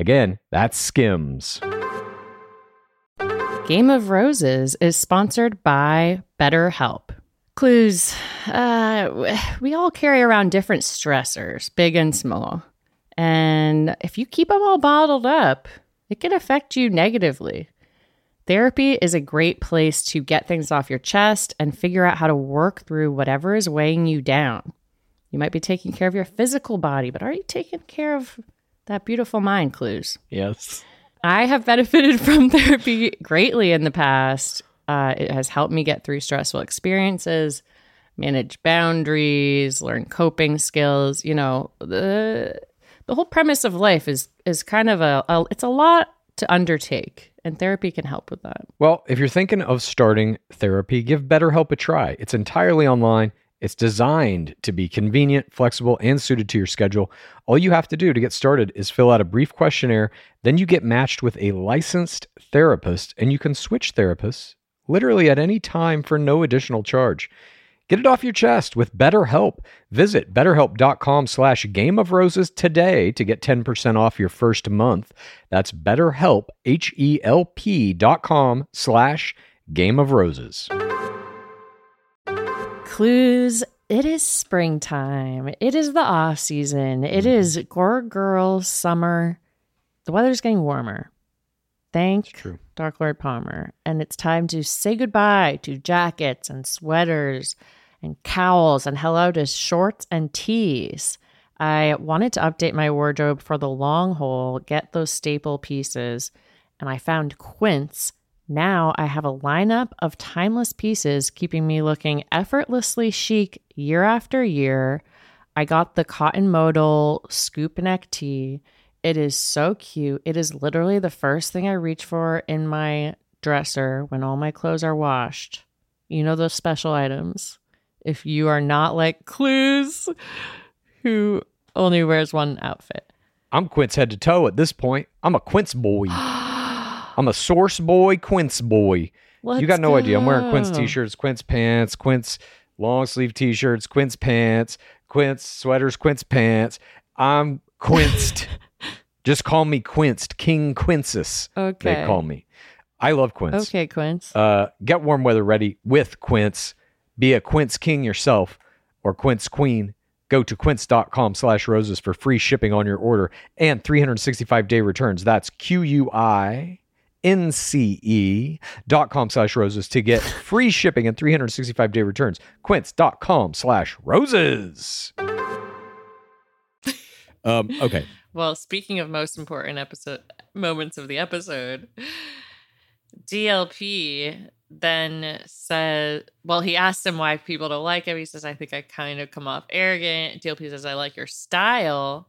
Again, that's Skims. Game of Roses is sponsored by BetterHelp. Clues uh, we all carry around different stressors, big and small. And if you keep them all bottled up, it can affect you negatively. Therapy is a great place to get things off your chest and figure out how to work through whatever is weighing you down. You might be taking care of your physical body, but are you taking care of that beautiful mind, Clues? Yes. I have benefited from therapy greatly in the past. Uh, it has helped me get through stressful experiences, manage boundaries, learn coping skills. You know, the the whole premise of life is is kind of a, a it's a lot to undertake, and therapy can help with that. Well, if you're thinking of starting therapy, give BetterHelp a try. It's entirely online. It's designed to be convenient, flexible, and suited to your schedule. All you have to do to get started is fill out a brief questionnaire. Then you get matched with a licensed therapist, and you can switch therapists literally at any time for no additional charge. Get it off your chest with BetterHelp. Visit betterhelp.com slash game of roses today to get 10% off your first month. That's betterhelp, H-E-L-P dot com slash game of roses. Clues. It is springtime. It is the off season. It mm-hmm. is Gore Girl summer. The weather's getting warmer. Thank. Dark Lord Palmer. And it's time to say goodbye to jackets and sweaters and cowls and hello to shorts and tees. I wanted to update my wardrobe for the long haul, get those staple pieces, and I found Quince. Now I have a lineup of timeless pieces keeping me looking effortlessly chic year after year. I got the cotton modal scoop neck tee. It is so cute. It is literally the first thing I reach for in my dresser when all my clothes are washed. You know those special items. If you are not like Clues, who only wears one outfit. I'm Quince head to toe at this point. I'm a Quince boy. I'm a source boy, Quince boy. Let's you got no idea. I'm wearing Quince t-shirts, Quince pants, Quince long sleeve t-shirts, Quince pants, Quince sweaters, Quince pants. I'm quinced. Just call me quinced. King Quinces. Okay. They call me. I love Quince. Okay, Quince. Uh, get warm weather ready with Quince. Be a Quince king yourself or Quince queen. Go to quince.com slash roses for free shipping on your order and 365 day returns. That's Q U I N C E dot com slash roses to get free shipping and 365 day returns. Quince.com slash roses. Um, okay. Well, speaking of most important episode moments of the episode, DLP then says, well, he asked him why people don't like him. He says, I think I kind of come off arrogant. DLP says, I like your style.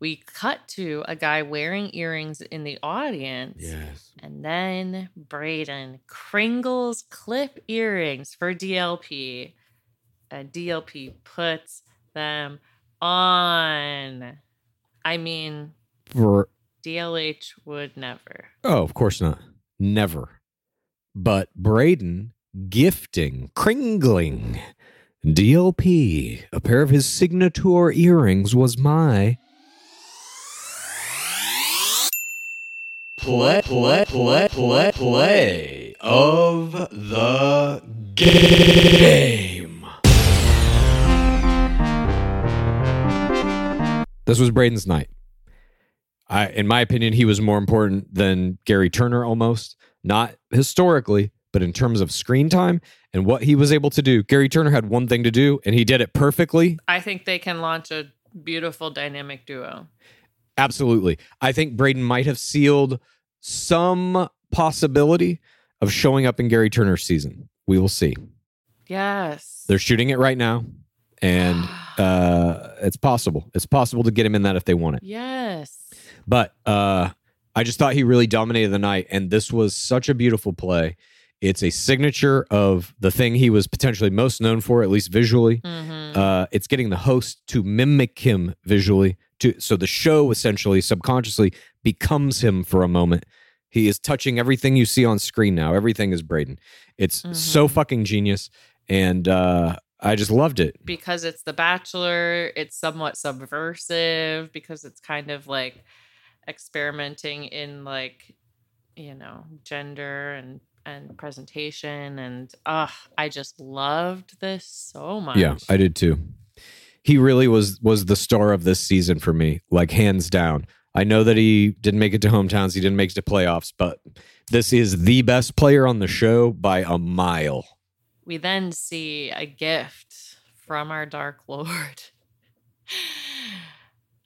We cut to a guy wearing earrings in the audience. Yes. And then Braden Kringles clip earrings for DLP. And DLP puts them on. I mean, For DLH would never. oh, of course not. Never. But Braden gifting, kringling DLP a pair of his signature earrings was my Play, play, play, play, play of the game. This was Braden's night. I, in my opinion, he was more important than Gerry Turner almost. Not historically, but in terms of screen time and what he was able to do. Gerry Turner had one thing to do, and he did it perfectly. I think they can launch a beautiful dynamic duo. Absolutely. I think Braden might have sealed some possibility of showing up in Gerry Turner's season. We will see. Yes. They're shooting it right now, and uh, it's possible. It's possible to get him in that if they want it. Yes. But uh, I just thought he really dominated the night, and this was such a beautiful play. It's a signature of the thing he was potentially most known for, at least visually. Mhm. Uh, it's getting the host to mimic him visually, to so the show essentially subconsciously becomes him for a moment. He is touching everything you see on screen now. Everything is Braden. It's so Mhm. fucking genius, and uh, I just loved it. because it's The Bachelor, it's somewhat subversive because it's kind of like experimenting in like you know, gender and and presentation and uh I just loved this so much. Yeah, I did too. He really was was the star of this season for me, like hands down. I know that he didn't make it to hometowns, he didn't make it to playoffs, but this is the best player on the show by a mile. we then see a gift from our Dark Lord.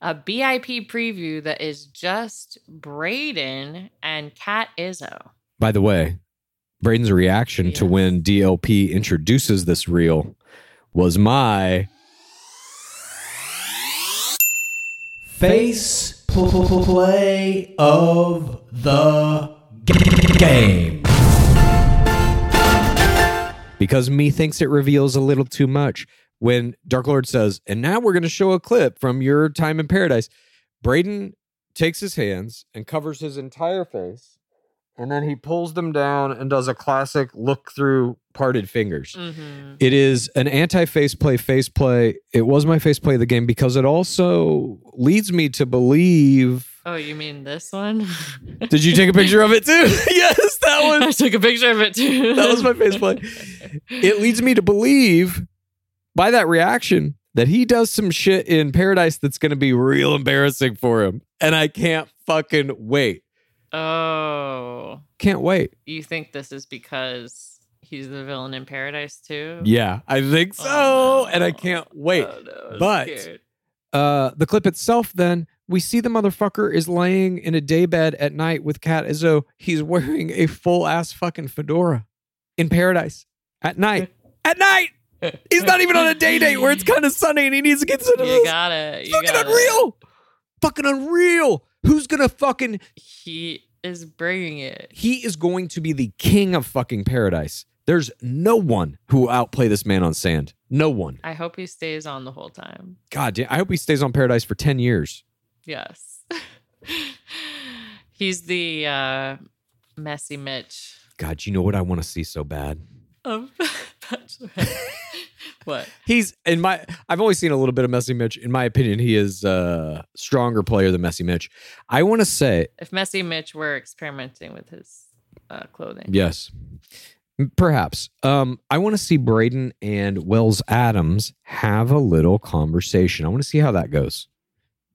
a BIP preview that is just Braden and Kat Izzo. By the way, Braden's reaction to when DLP introduces this reel was my Face pl- pl- pl- play of the game. because me thinks it reveals a little too much. When Dark Lord says, and now we're going to show a clip from your time in paradise, Braden takes his hands and covers his entire face, and then he pulls them down and does a classic look through parted fingers. Mm-hmm. It is an anti face play face play. It was my face play of the game because it also leads me to believe. Oh, you mean this one? Did you take a picture of it too? yes, that one. I took a picture of it too. That was my face play. It leads me to believe by that reaction that he does some shit in paradise that's going to be real embarrassing for him. And I can't fucking wait. Oh, Can't wait. you think this is because he's the villain in Paradise too? Yeah, I think so. Oh, And I can't wait. Oh, no, But- uh the clip itself then we see the motherfucker is laying in a daybed at night with Kat though He's wearing a full ass fucking fedora in paradise at night. at night. He's not even on a day date where it's kind of sunny and he needs to get the you got it. You fucking got it. unreal. Fucking unreal. Who's gonna fucking He is bringing it. he is going to be the king of fucking paradise. There's no one who will outplay this man on sand. No one. I hope he stays on the whole time. God I hope he stays on paradise for 10 years. Yes. He's the uh, messy Mitch God, you know what I want to see so bad? Of Bachelorette. what? He's in my I've always seen a little bit of Messy Mitch. In my opinion, he is a stronger player than Messy Mitch. I want to say If Messy Mitch were experimenting with his uh, clothing. yes. Perhaps. Um, I want to see Braden and Wells Adams have a little conversation. I want to see how that goes.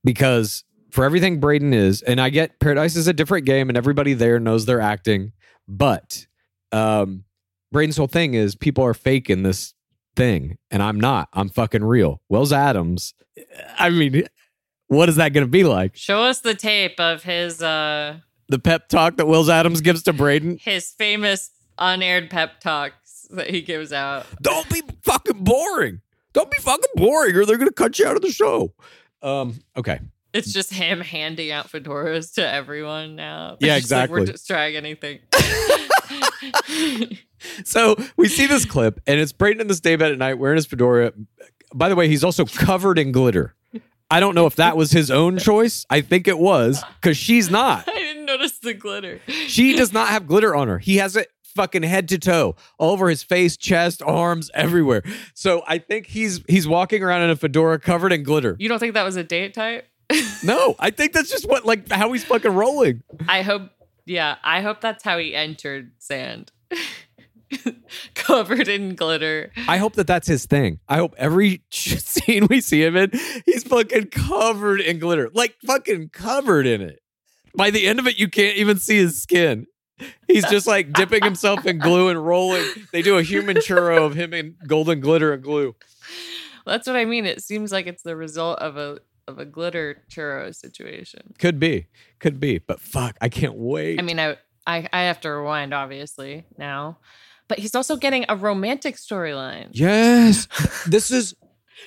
Because for everything Braden is, and I get Paradise is a different game and everybody there knows they're acting, but um Braden's whole thing is people are faking this thing, and I'm not. I'm fucking real. Wells Adams, I mean, what is that gonna be like? Show us the tape of his uh The pep talk that Wells Adams gives to Braden? his famous unaired pep talks that he gives out. Don't be fucking boring. Don't be fucking boring, or they're gonna cut you out of the show. Um, okay. It's just him handing out fedoras to everyone now. Yeah, just like, exactly. we're just trying anything. So we see this clip, and it's Braden in this daybed at night wearing his fedora. By the way, he's also covered in glitter. I don't know if that was his own choice. I think it was because she's not. I didn't notice the glitter. She does not have glitter on her. He has it fucking head to toe, all over his face, chest, arms, everywhere. So I think he's he's walking around in a fedora covered in glitter. You don't think that was a date type? No, I think that's just what like how he's fucking rolling. I hope, yeah, I hope that's how he entered sand. Covered in glitter. I hope that that's his thing. I hope every scene we see him in, he's fucking covered in glitter, like fucking covered in it. By the end of it, you can't even see his skin. He's just like dipping himself in glue and rolling. They do a human churro of him in golden glitter and glue. That's what I mean. It seems like it's the result of a of a glitter churro situation. Could be, could be, but fuck, I can't wait. I mean, I I, I have to rewind obviously now, but he's also getting a romantic storyline. yes, this is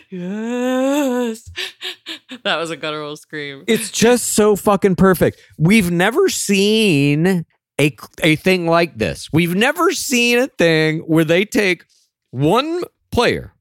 Yes, that was a guttural scream. it's just so fucking perfect. We've never seen a a thing like this. We've never seen a thing where they take one player,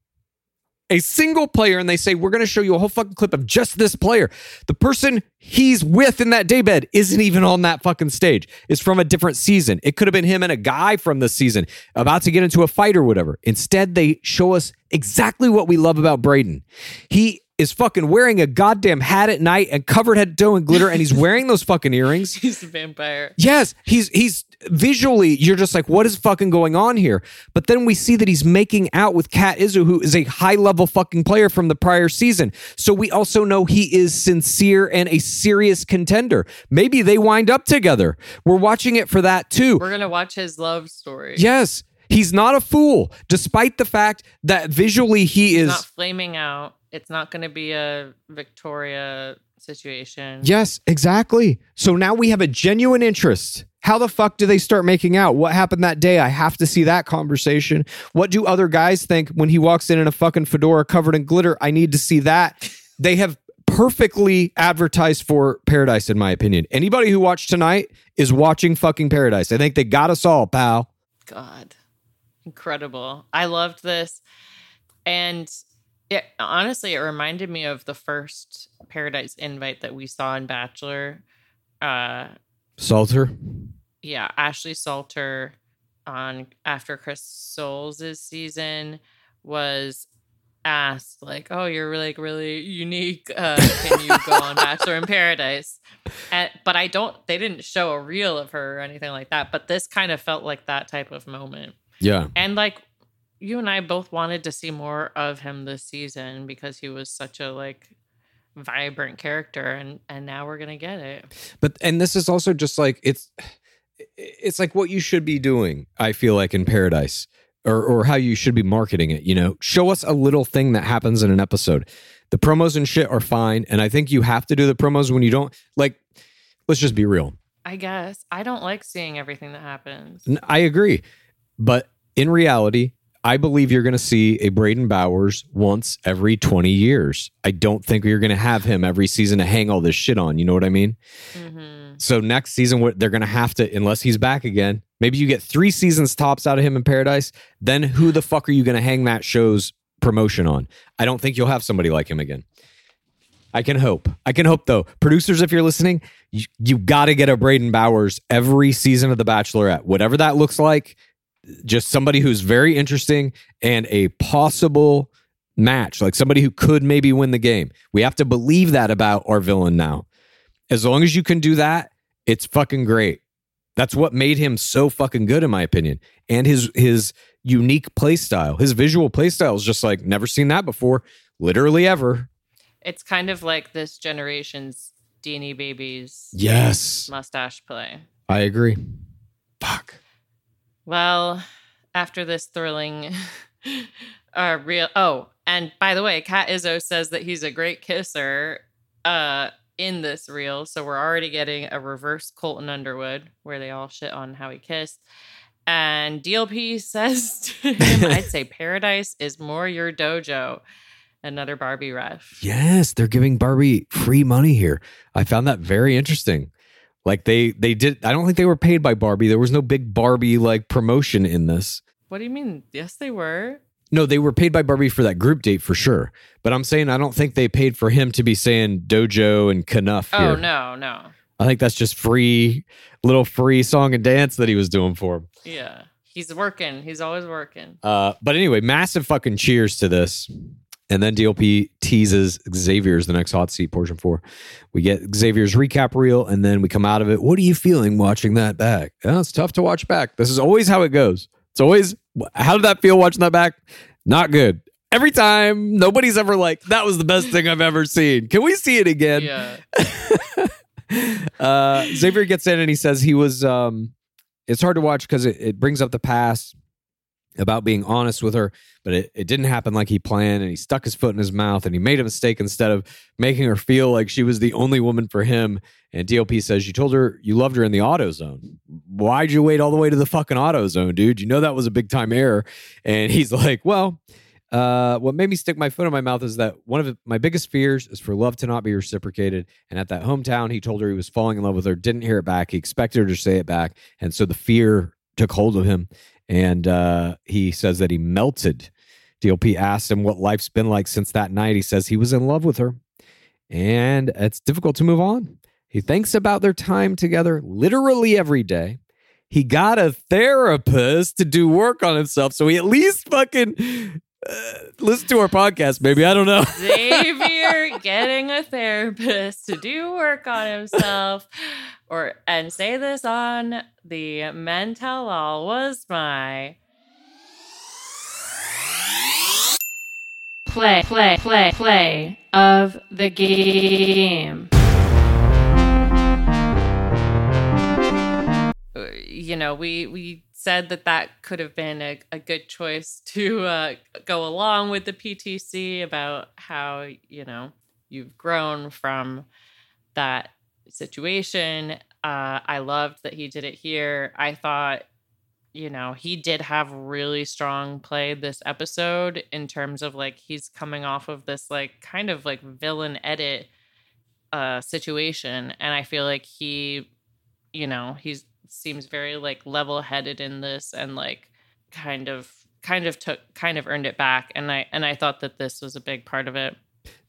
a single player, and they say, "We're going to show you a whole fucking clip of just this player." The person he's with in that daybed isn't even on that fucking stage. It's from a different season. It could have been him and a guy from this season about to get into a fight or whatever. Instead, they show us exactly what we love about Braden. He is fucking wearing a goddamn hat at night and covered head to toe in glitter, and he's wearing those fucking earrings. He's a vampire. Yes, he's he's visually you're just like what is fucking going on here? But then we see that he's making out with Kat Izzo who is a high level fucking player from the prior season. So we also know he is sincere and a serious contender. Maybe they wind up together. We're watching it for that too. We're gonna watch his love story. Yes, he's not a fool despite the fact that visually he He's is not flaming out. It's not gonna be a Victoria situation. Yes, exactly. So now we have a genuine interest. How the fuck do they start making out? What happened that day? I have to see that conversation. What do other guys think when he walks in in a fucking fedora covered in glitter? I need to see that. They have perfectly advertised for Paradise, in my opinion. Anybody who watched tonight is watching fucking Paradise. I think they got us all, pal. God, incredible! I loved this, and it honestly it reminded me of the first Paradise invite that we saw in Bachelor. Uh, Salter. Yeah, Ashley Salter on after Chris Soules' season was asked like, "Oh, you're like really unique. Uh, can you go on Bachelor in Paradise?" And, but I don't. They didn't show a reel of her or anything like that. But this kind of felt like that type of moment. Yeah. And like you and I both wanted to see more of him this season because he was such a like vibrant character and and now we're going to get it. But and this is also just like it's it's like what you should be doing, I feel like in Paradise. Or or how you should be marketing it, you know. Show us a little thing that happens in an episode. The promos and shit are fine, and I think you have to do the promos when you don't like let's just be real. I guess I don't like seeing everything that happens. I agree. But in reality, I believe you're going to see a Braden Bowers once every 20 years. I don't think you're going to have him every season to hang all this shit on. You know what I mean? Mm-hmm. So next season, they're going to have to, unless he's back again, maybe you get three seasons tops out of him in Paradise. Then who the fuck are you going to hang that show's promotion on? I don't think you'll have somebody like him again. I can hope. I can hope though. Producers, if you're listening, you, you got to get a Braden Bowers every season of The Bachelorette, whatever that looks like. Just somebody who's very interesting and a possible match, like somebody who could maybe win the game. We have to believe that about our villain now. As long as you can do that, it's fucking great. That's what made him so fucking good, in my opinion. And his his unique play style, his visual play style is just like never seen that before, literally ever. It's kind of like this generation's Deanie Babies Yes, mustache play. I agree. Fuck. Well, after this thrilling uh real oh, and by the way, Kat Izzo says that he's a great kisser uh in this reel. So we're already getting a reverse Colton Underwood where they all shit on how he kissed. And DLP says to him, I'd say paradise is more your dojo. Another Barbie ref. Yes, they're giving Barbie free money here. I found that very interesting. Like they they did I don't think they were paid by Barbie. There was no big Barbie like promotion in this. What do you mean? Yes, they were. No, they were paid by Barbie for that group date for sure. But I'm saying I don't think they paid for him to be saying dojo and Kenough here. Oh no, no. I think that's just free little free song and dance that he was doing for him. Yeah. He's working. He's always working. Uh, but anyway, massive fucking cheers to this. And then DLP teases Xavier's the next hot seat portion four. We get Xavier's recap reel, and then we come out of it. What are you feeling watching that back? Yeah, it's tough to watch back. This is always how it goes. It's always how did that feel watching that back? Not good. Every time, nobody's ever like, that was the best thing I've ever seen. Can we see it again? Yeah. uh, Xavier gets in and he says he was. Um, it's hard to watch because it, it brings up the past about being honest with her, but it, it didn't happen like he planned. And he stuck his foot in his mouth and he made a mistake instead of making her feel like she was the only woman for him. And DLP says, You told her you loved her in the auto zone. Why'd you wait all the way to the fucking auto zone, dude? You know that was a big time error. And he's like, Well, uh, what made me stick my foot in my mouth is that one of my biggest fears is for love to not be reciprocated. And at that hometown, he told her he was falling in love with her, didn't hear it back. He expected her to say it back. And so the fear took hold of him. And uh, he says that he melted. DLP asked him what life's been like since that night. He says he was in love with her. And it's difficult to move on. He thinks about their time together literally every day. He got a therapist to do work on himself. So he at least fucking Listen to our podcast, maybe. I don't know. Xavier getting a therapist to do work on himself, or and say this on the Men Tell All was my Play, play, play, play of the game. uh, you know, we we said that that could have been a, a good choice to uh, go along with the PTC about how you know you've grown from that situation. Uh, I loved that he did it here. I thought, you know, he did have really strong play this episode in terms of like he's coming off of this like kind of like villain edit uh situation and I feel like he you know, he's seems very like level-headed in this and like kind of kind of took kind of earned it back and I and I thought that this was a big part of it.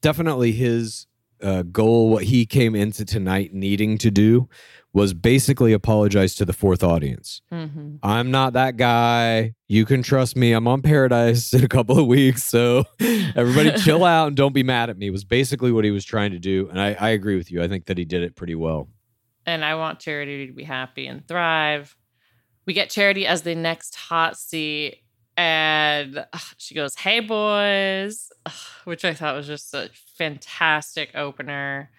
Definitely his uh, goal, what he came into tonight needing to do was basically apologize to the fourth audience. Mm-hmm. I'm not that guy. You can trust me. I'm on Paradise in a couple of weeks. So everybody chill out and don't be mad at me, was basically what he was trying to do. And I, I agree with you. I think that he did it pretty well. And I want Charity to be happy and thrive. We get Charity as the next hot seat, and she goes, "Hey boys," which I thought was just a fantastic opener.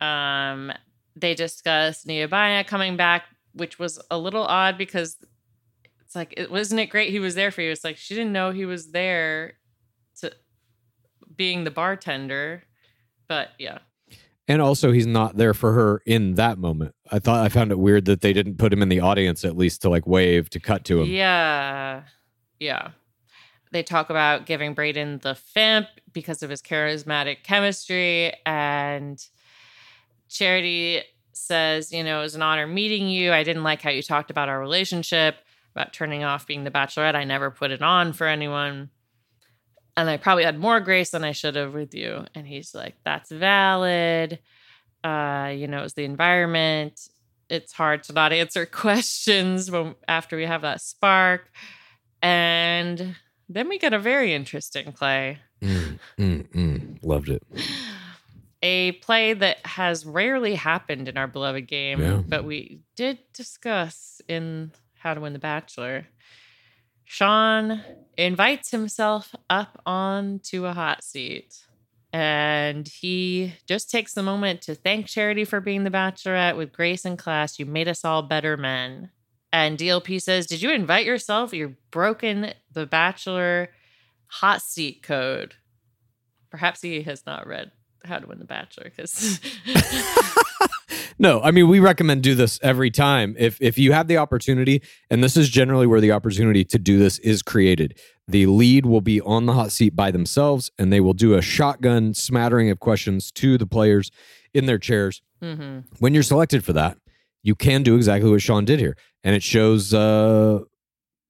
Um, they discuss Niabaya coming back, which was a little odd because it's like, it wasn't it great he was there for you? It's like she didn't know he was there to being the bartender, but yeah. And also, he's not there for her in that moment. I thought I found it weird that they didn't put him in the audience at least to like wave to cut to him. Yeah. Yeah. They talk about giving Braden the FIMP because of his charismatic chemistry. And Charity says, you know, it was an honor meeting you. I didn't like how you talked about our relationship, about turning off being the bachelorette. I never put it on for anyone. And I probably had more grace than I should have with you. And he's like, that's valid. Uh, you know, it was the environment. It's hard to not answer questions when after we have that spark. And then we get a very interesting play. Mm, mm, mm. Loved it. A play that has rarely happened in our beloved game, Yeah. but we did discuss in How to Win the Bachelor. Sean invites himself up onto a hot seat and he just takes a moment to thank Charity for being the bachelorette with grace and class. You made us all better men. And DLP says, Did you invite yourself? You've broken the bachelor hot seat code. Perhaps he has not read How to Win the Bachelor because No, I mean we recommend do this every time. If if you have the opportunity, and this is generally where the opportunity to do this is created. The lead will be on the hot seat by themselves, and they will do a shotgun smattering of questions to the players in their chairs. hmm When you're selected for that, you can do exactly what Sean did here, and it shows. uh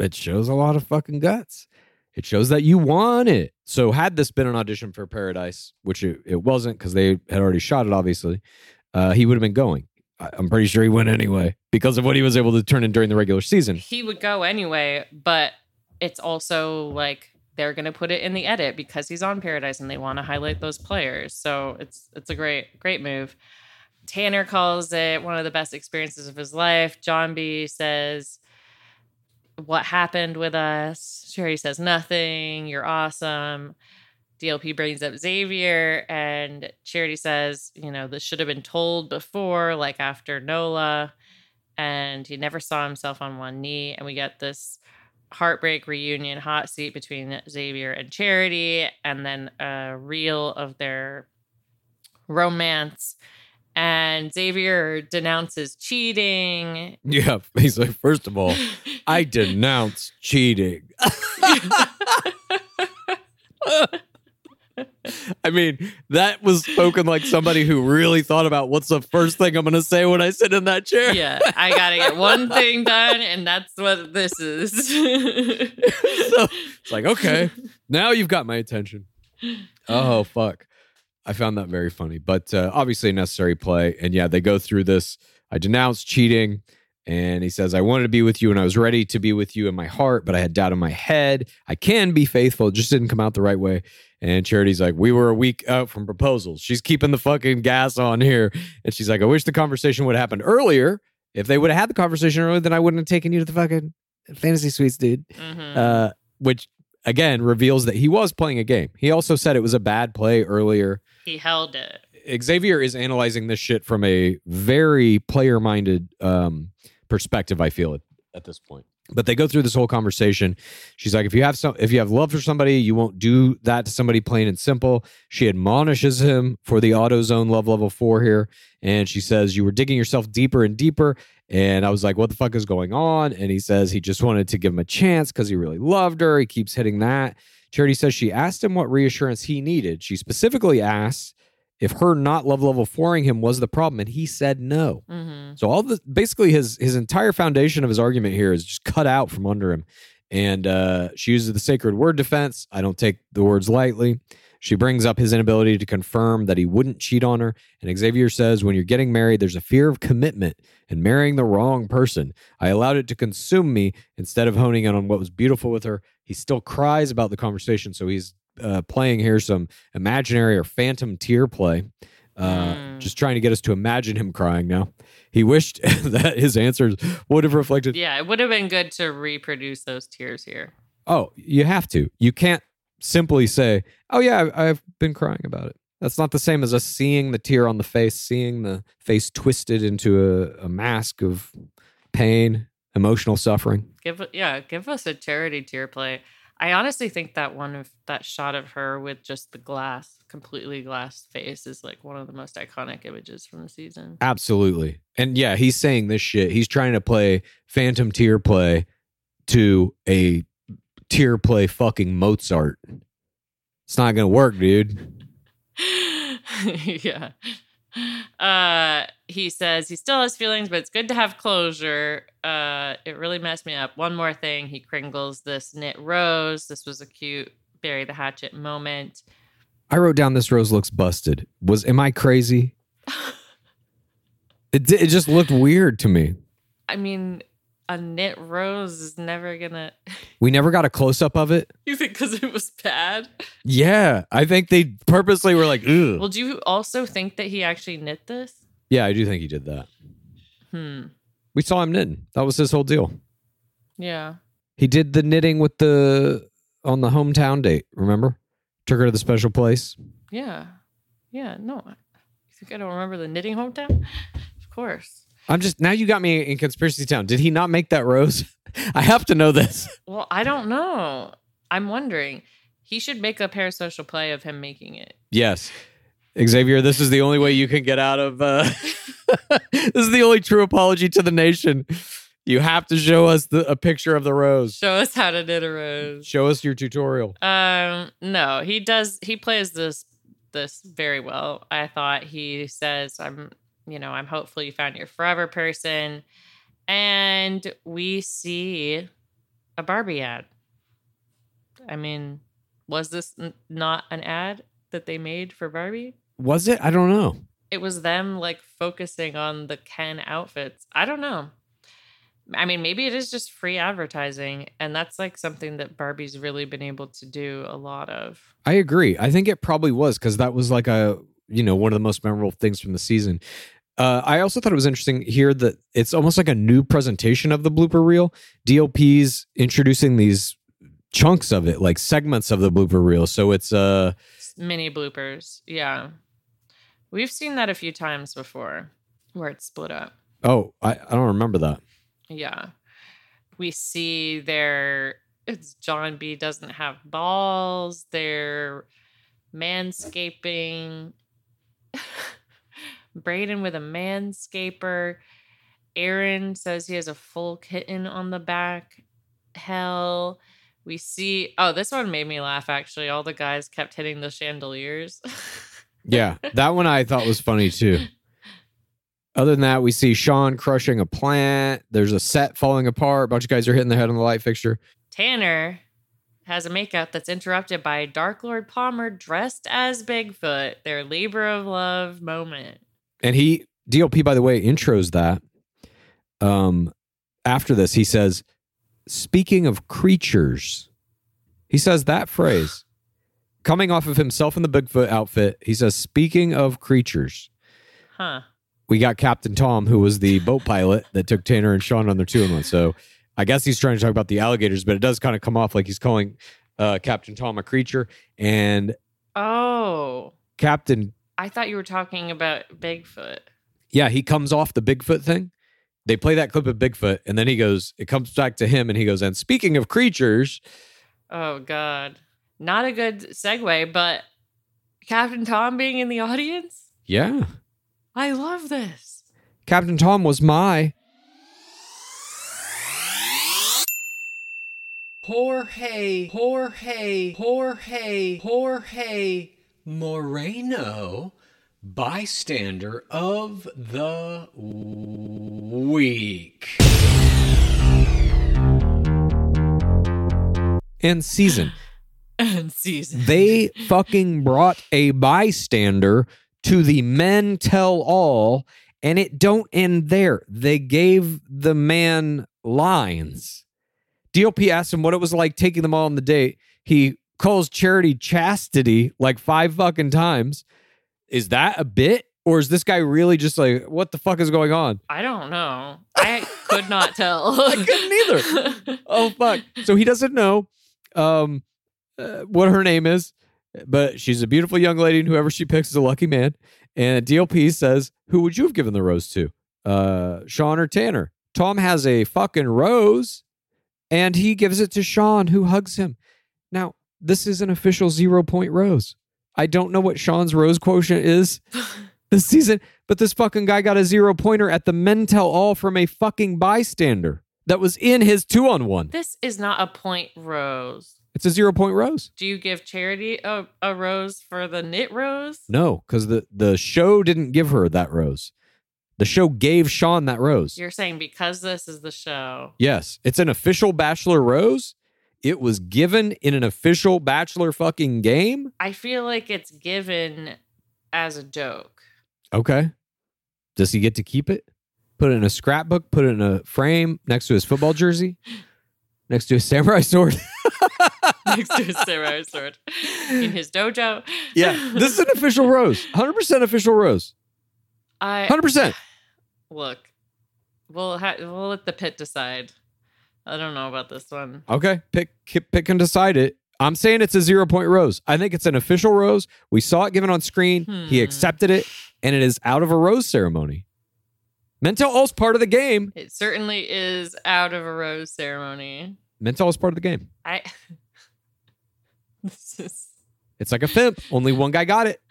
It shows a lot of fucking guts. It shows that you want it. So had this been an audition for Paradise, which it, it wasn't because they had already shot it, obviously, uh, he would have been going. I'm pretty sure he went anyway because of what he was able to turn in during the regular season. he would go anyway, but it's also like they're gonna put it in the edit because he's on Paradise and they want to highlight those players. So it's it's a great great move. Tanner calls it one of the best experiences of his life. John B says, "What happened with us?" Sherry says, "Nothing. You're awesome." DLP brings up Xavier, and Charity says, "You know, this should have been told before, like after Nola." And he never saw himself on one knee, and we get this heartbreak reunion hot seat between Xavier and Charity, and then a reel of their romance. And Xavier denounces cheating. Yeah, he's like, first of all, I denounce cheating. I mean, that was spoken like somebody who really thought about what's the first thing I'm going to say when I sit in that chair. yeah, I gotta get one thing done, and that's what this is. so it's like, okay, now you've got my attention. Oh, fuck. I found that very funny, but uh, obviously a necessary play. And yeah, they go through this. I denounce cheating. And he says, I wanted to be with you and I was ready to be with you in my heart, but I had doubt in my head. I can be faithful. It just didn't come out the right way. And Charity's like, We were a week out from proposals. She's keeping the fucking gas on here. And she's like, I wish the conversation would have happened earlier. If they would have had the conversation earlier, then I wouldn't have taken you to the fucking fantasy suites, dude. Mhm. Uh, which again reveals that he was playing a game. He also said it was a bad play earlier. he held it. Xavier is analyzing this shit from a very player minded um, perspective. I feel it at this point. But they go through this whole conversation. She's like, if you have some, if you have love for somebody, you won't do that to somebody plain and simple. She admonishes him for the auto zone love level four here, and she says you were digging yourself deeper and deeper. And I was like, what the fuck is going on? And he says he just wanted to give him a chance because he really loved her. He keeps hitting that. Charity says she asked him what reassurance he needed. She specifically asked if her not love level fouring him was the problem, and he said no. Mm-hmm. So all the basically his his entire foundation of his argument here is just cut out from under him. And uh, she uses the sacred word defense. I don't take the words lightly. She brings up his inability to confirm that he wouldn't cheat on her. And Xavier says, when you're getting married, there's a fear of commitment and marrying the wrong person. I allowed it to consume me instead of honing in on what was beautiful with her. He still cries about the conversation. So he's uh, playing here some imaginary or phantom tear play, uh, Mm. just trying to get us to imagine him crying now. He wished that his answers would have reflected Yeah, it would have been good to reproduce those tears here. Oh, you have to. You can't simply say, "Oh yeah, I've, I've been crying about it." That's not the same as us seeing the tear on the face, seeing the face twisted into a, a mask of pain, emotional suffering. Give yeah, give us a charity tear play. I honestly think that one of that shot of her with just the glass, completely glass face is like one of the most iconic images from the season. Absolutely. And yeah, he's saying this shit. He's trying to play phantom tear play to a tear play fucking Mozart. It's not going to work, dude. yeah. Uh he says he still has feelings, but it's good to have closure. Uh it really messed me up. One more thing, he cringles this knit rose. This was a cute bury the hatchet moment. I wrote down this rose looks busted. Was am I crazy? It it just looked weird to me. I mean, a knit rose is never gonna We never got a close up of it. You think because it was bad? Yeah, I think they purposely were like, Ugh. Well, do you also think that he actually knit this? Yeah, I do think he did that. Hmm. We saw him knitting. That was his whole deal. Yeah. He did the knitting with the on the hometown date. Remember? Took her to the special place. Yeah. Yeah. No. You think I don't remember the knitting hometown? Of course. I'm just now. You got me in conspiracy town. Did he not make that rose? I have to know this. Well, I don't know. I'm wondering. He should make a parasocial play of him making it. Yes, Xavier. This is the only way you can get out of. Uh, this is the only true apology to the nation. You have to show us the, a picture of the rose. Show us how to knit a rose. Show us your tutorial. Um, no, he does. He plays this this very well. I thought he says, "I'm, you know, I'm hopeful you found your forever person," and we see a Barbie ad. I mean, was this n- not an ad that they made for Barbie? Was it? I don't know. It was them like focusing on the Ken outfits. I don't know. I mean, maybe it is just free advertising, and that's like something that Barbie's really been able to do a lot of. I agree. I think it probably was because that was like a you know one of the most memorable things from the season. Uh, I also thought it was interesting here that it's almost like a new presentation of the blooper reel. DLP's introducing these chunks of it, like segments of the blooper reel. So it's uh Mini bloopers. Yeah. We've seen that a few times before where it's split up. oh I, I don't remember that. Yeah. We see their it's John B doesn't have balls. They're manscaping. Brayden with a manscaper. Aaron says he has a full kitten on the back. Hell. We see oh, this one made me laugh actually. All the guys kept hitting the chandeliers. Yeah, that one I thought was funny too. Other than that, we see Sean crushing a plant. There's a set falling apart. A bunch of guys are hitting their head on the light fixture. Tanner has a makeup that's interrupted by Dark Lord Palmer dressed as Bigfoot, their labor of love moment. And he DLP, by the way, intros that. Um, after this, he says, Speaking of creatures, he says that phrase coming off of himself in the Bigfoot outfit. He says, Speaking of creatures, Huh. we got Captain Tom, who was the boat pilot that took Tanner and Sean on their two in one So I guess he's trying to talk about the alligators, but it does kind of come off like he's calling uh, Captain Tom a creature. And Oh. Captain, I thought you were talking about Bigfoot. yeah, he comes off the Bigfoot thing. They play that clip of Bigfoot, and then he goes, it comes back to him, and he goes, and speaking of creatures, Oh God. Not a good segue, but Captain Tom being in the audience? yeah, I love this. Captain Tom was my Jorge, Jorge, Jorge, Jorge Moreno, bystander of the week. and season. And season. they fucking brought a bystander to the men tell all and it don't end there they gave the man lines dlp asked him what it was like taking them all on the date he calls charity chastity like five fucking times. Is that a bit? Or is this guy really just like what the fuck is going on? I don't know. I could not tell. I couldn't either. oh fuck. So he doesn't know um uh, what her name is but she's a beautiful young lady and whoever she picks is a lucky man. And dlp says who would you have given the rose to? Uh sean or tanner? Tom has a fucking rose and he gives it to sean who hugs him. Now this is an official zero point rose i don't know what sean's rose quotient is this season but this fucking guy got a zero pointer at the men tell all from a fucking bystander that was in his two on one this is not a point rose. it's a zero point rose. Do you give charity a, a rose for the knit rose? No, because the, the show didn't give her that rose. The show gave Sean that rose. You're saying because this is the show. yes, it's an official Bachelor rose. It was given in an official Bachelor fucking game. I feel like it's given as a joke. Okay. Does he get to keep it? Put it in a scrapbook, put it in a frame next to his football jersey, next to his samurai sword. next to his samurai sword in his dojo. yeah, this is an official rose. 100% official rose. I 100%. look. We'll ha- we'll let the pit decide. I don't know about this one. Okay, pick pick and decide it. I'm saying it's a zero point rose. I think it's an official rose. We saw it given on screen. He Hmm. accepted it, and it is out of a rose ceremony. Men Tell All's part of the game. It certainly is out of a rose ceremony. Mental is part of the game. I. this is. It's like a fimp. Only one guy got it.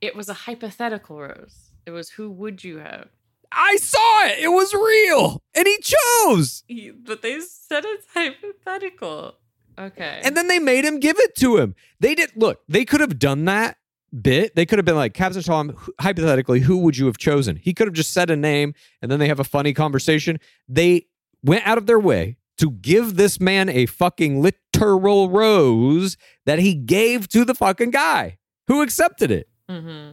It was a hypothetical rose. It was who would you have? I saw it. It was real, and he chose. You- But they said it's hypothetical. Okay. And then they made him give it to him. They did look, they could have done that bit. They could have been like, Captain Tom, hypothetically, who would you have chosen? He could have just said a name and then they have a funny conversation. They went out of their way to give this man a fucking literal rose that he gave to the fucking guy who accepted it. hmm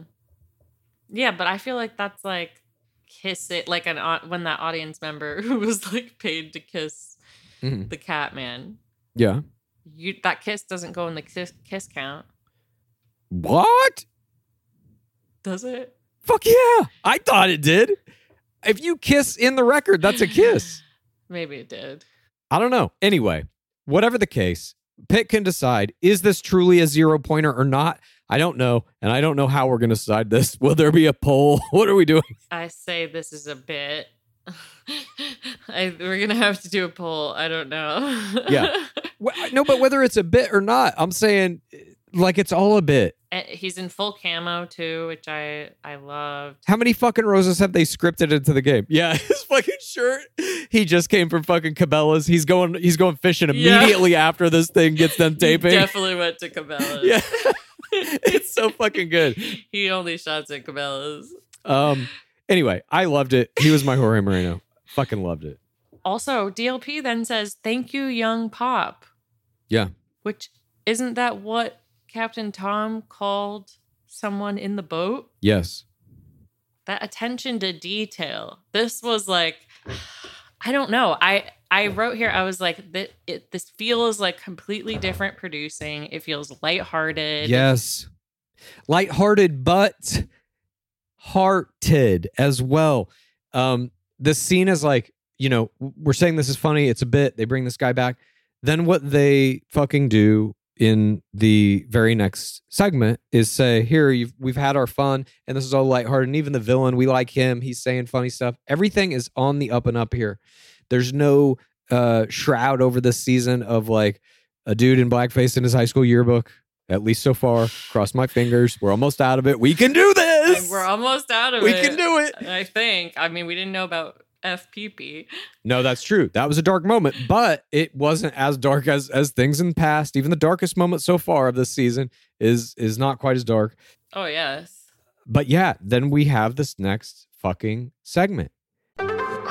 Yeah, but I feel like that's like kiss it, like an when that audience member who was like paid to kiss Mhm. the cat man. Yeah. You that kiss doesn't go in the kiss, kiss count, What? does it? Fuck yeah. I thought it did. If you kiss in the record, that's a kiss. Maybe it did. I don't know. Anyway, whatever the case, Pitt can decide is this truly a zero pointer or not? I don't know. And I don't know how we're going to decide this. Will there be a poll? What are we doing? I say this is a bit. I, we're gonna have to do a poll. I don't know. Yeah. No, but whether it's a bit or not, I'm saying eh, like it's all a bit. And he's in full camo too, which I I loved. How many fucking roses have they scripted into the game? Yeah, his fucking shirt. He just came from fucking Cabela's. He's going he's going fishing Yeah. immediately after this thing gets done taping. He definitely went to Cabela's. Yeah. it's so fucking good. he only shots at Cabela's. Um anyway, I loved it. He was my Jorge Moreno. Fucking loved it. Also, DLP then says, "Thank you, young pop," Yeah. which isn't that what Captain Tom called someone in the boat? Yes. that attention to detail. This was like, I don't know. I I wrote here. I was like, that it, this feels like completely different producing. It feels lighthearted. Yes. Lighthearted, but hearted as well. Um, the scene is like, you know, we're saying this is funny. It's a bit. They bring this guy back. Then what they fucking do in the very next segment is say, "Here, we've had our fun, and this is all lighthearted. And even the villain, we like him. He's saying funny stuff. Everything is on the up and up here. There's no uh, shroud over this season of like a dude in blackface in his high school yearbook. At least so far. Cross my fingers. We're almost out of it. We can do this. We're almost out of We it. We can do it. I think. I mean, we didn't know about FPP. No, that's true. That was a dark moment, but it wasn't as dark as as things in the past. Even the darkest moment so far of this season is is not quite as dark. Oh yes. But yeah, then we have this next fucking segment.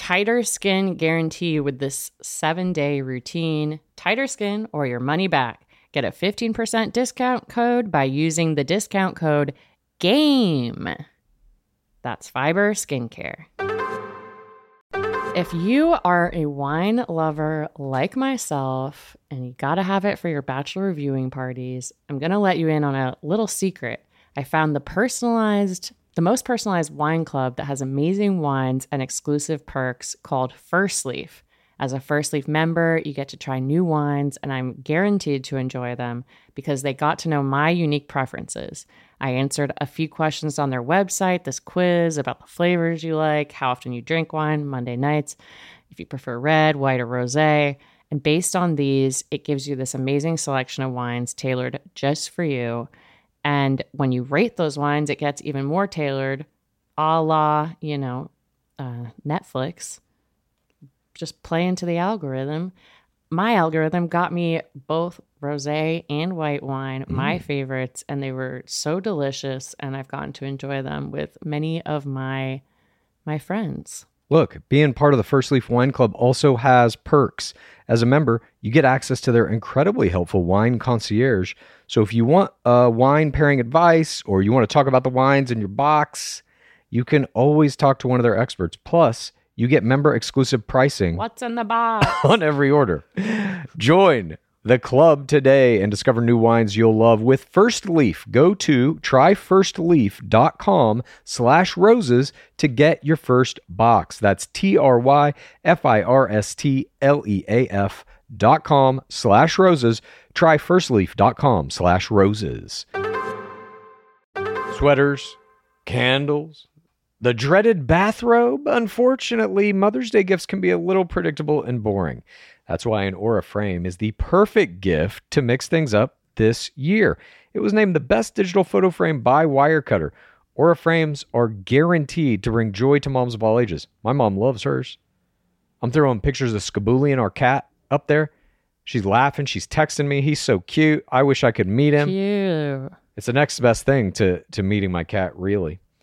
tighter skin guarantee with this seven day routine. Tighter skin or your money back. Get a 15% discount code by using the discount code GAME. That's Fiber Skincare. If you are a wine lover like myself and you gotta have it for your bachelor viewing parties, I'm gonna let you in on a little secret. I found the personalized, the most personalized wine club that has amazing wines and exclusive perks called First Leaf. As a First Leaf member, you get to try new wines, and I'm guaranteed to enjoy them because they got to know my unique preferences. I answered a few questions on their website, this quiz about the flavors you like, how often you drink wine, Monday nights, if you prefer red, white, or rose. And based on these, it gives you this amazing selection of wines tailored just for you. And when you rate those wines, it gets even more tailored, a la, you know, uh, Netflix. Just play into the algorithm. My algorithm got me both rosé and white wine, my favorites, and they were so delicious. And I've gotten to enjoy them with many of my my friends. Look, being part of the First Leaf Wine Club also has perks. As a member, you get access to their incredibly helpful wine concierge. So if you want uh, wine pairing advice or you want to talk about the wines in your box, you can always talk to one of their experts. Plus, you get member exclusive pricing What's in the box? on every order. Join the club today and discover new wines you'll love with First Leaf. Go to tryfirstleaf.com slash roses to get your first box. That's T-R-Y-F-I-R-S-T-L-E-A-F dot com slash roses. Tryfirstleaf.com slash roses. Sweaters, candles, the dreaded bathrobe. Unfortunately, Mother's Day gifts can be a little predictable and boring. That's why an Aura frame is the perfect gift to mix things up this year. It was named the best digital photo frame by Wirecutter. Aura frames are guaranteed to bring joy to moms of all ages. My mom loves hers. I'm throwing pictures of Skaboolian, our cat, up there. She's laughing. She's texting me. He's so cute. I wish I could meet him. Cute. It's the next best thing to to meeting my cat, really.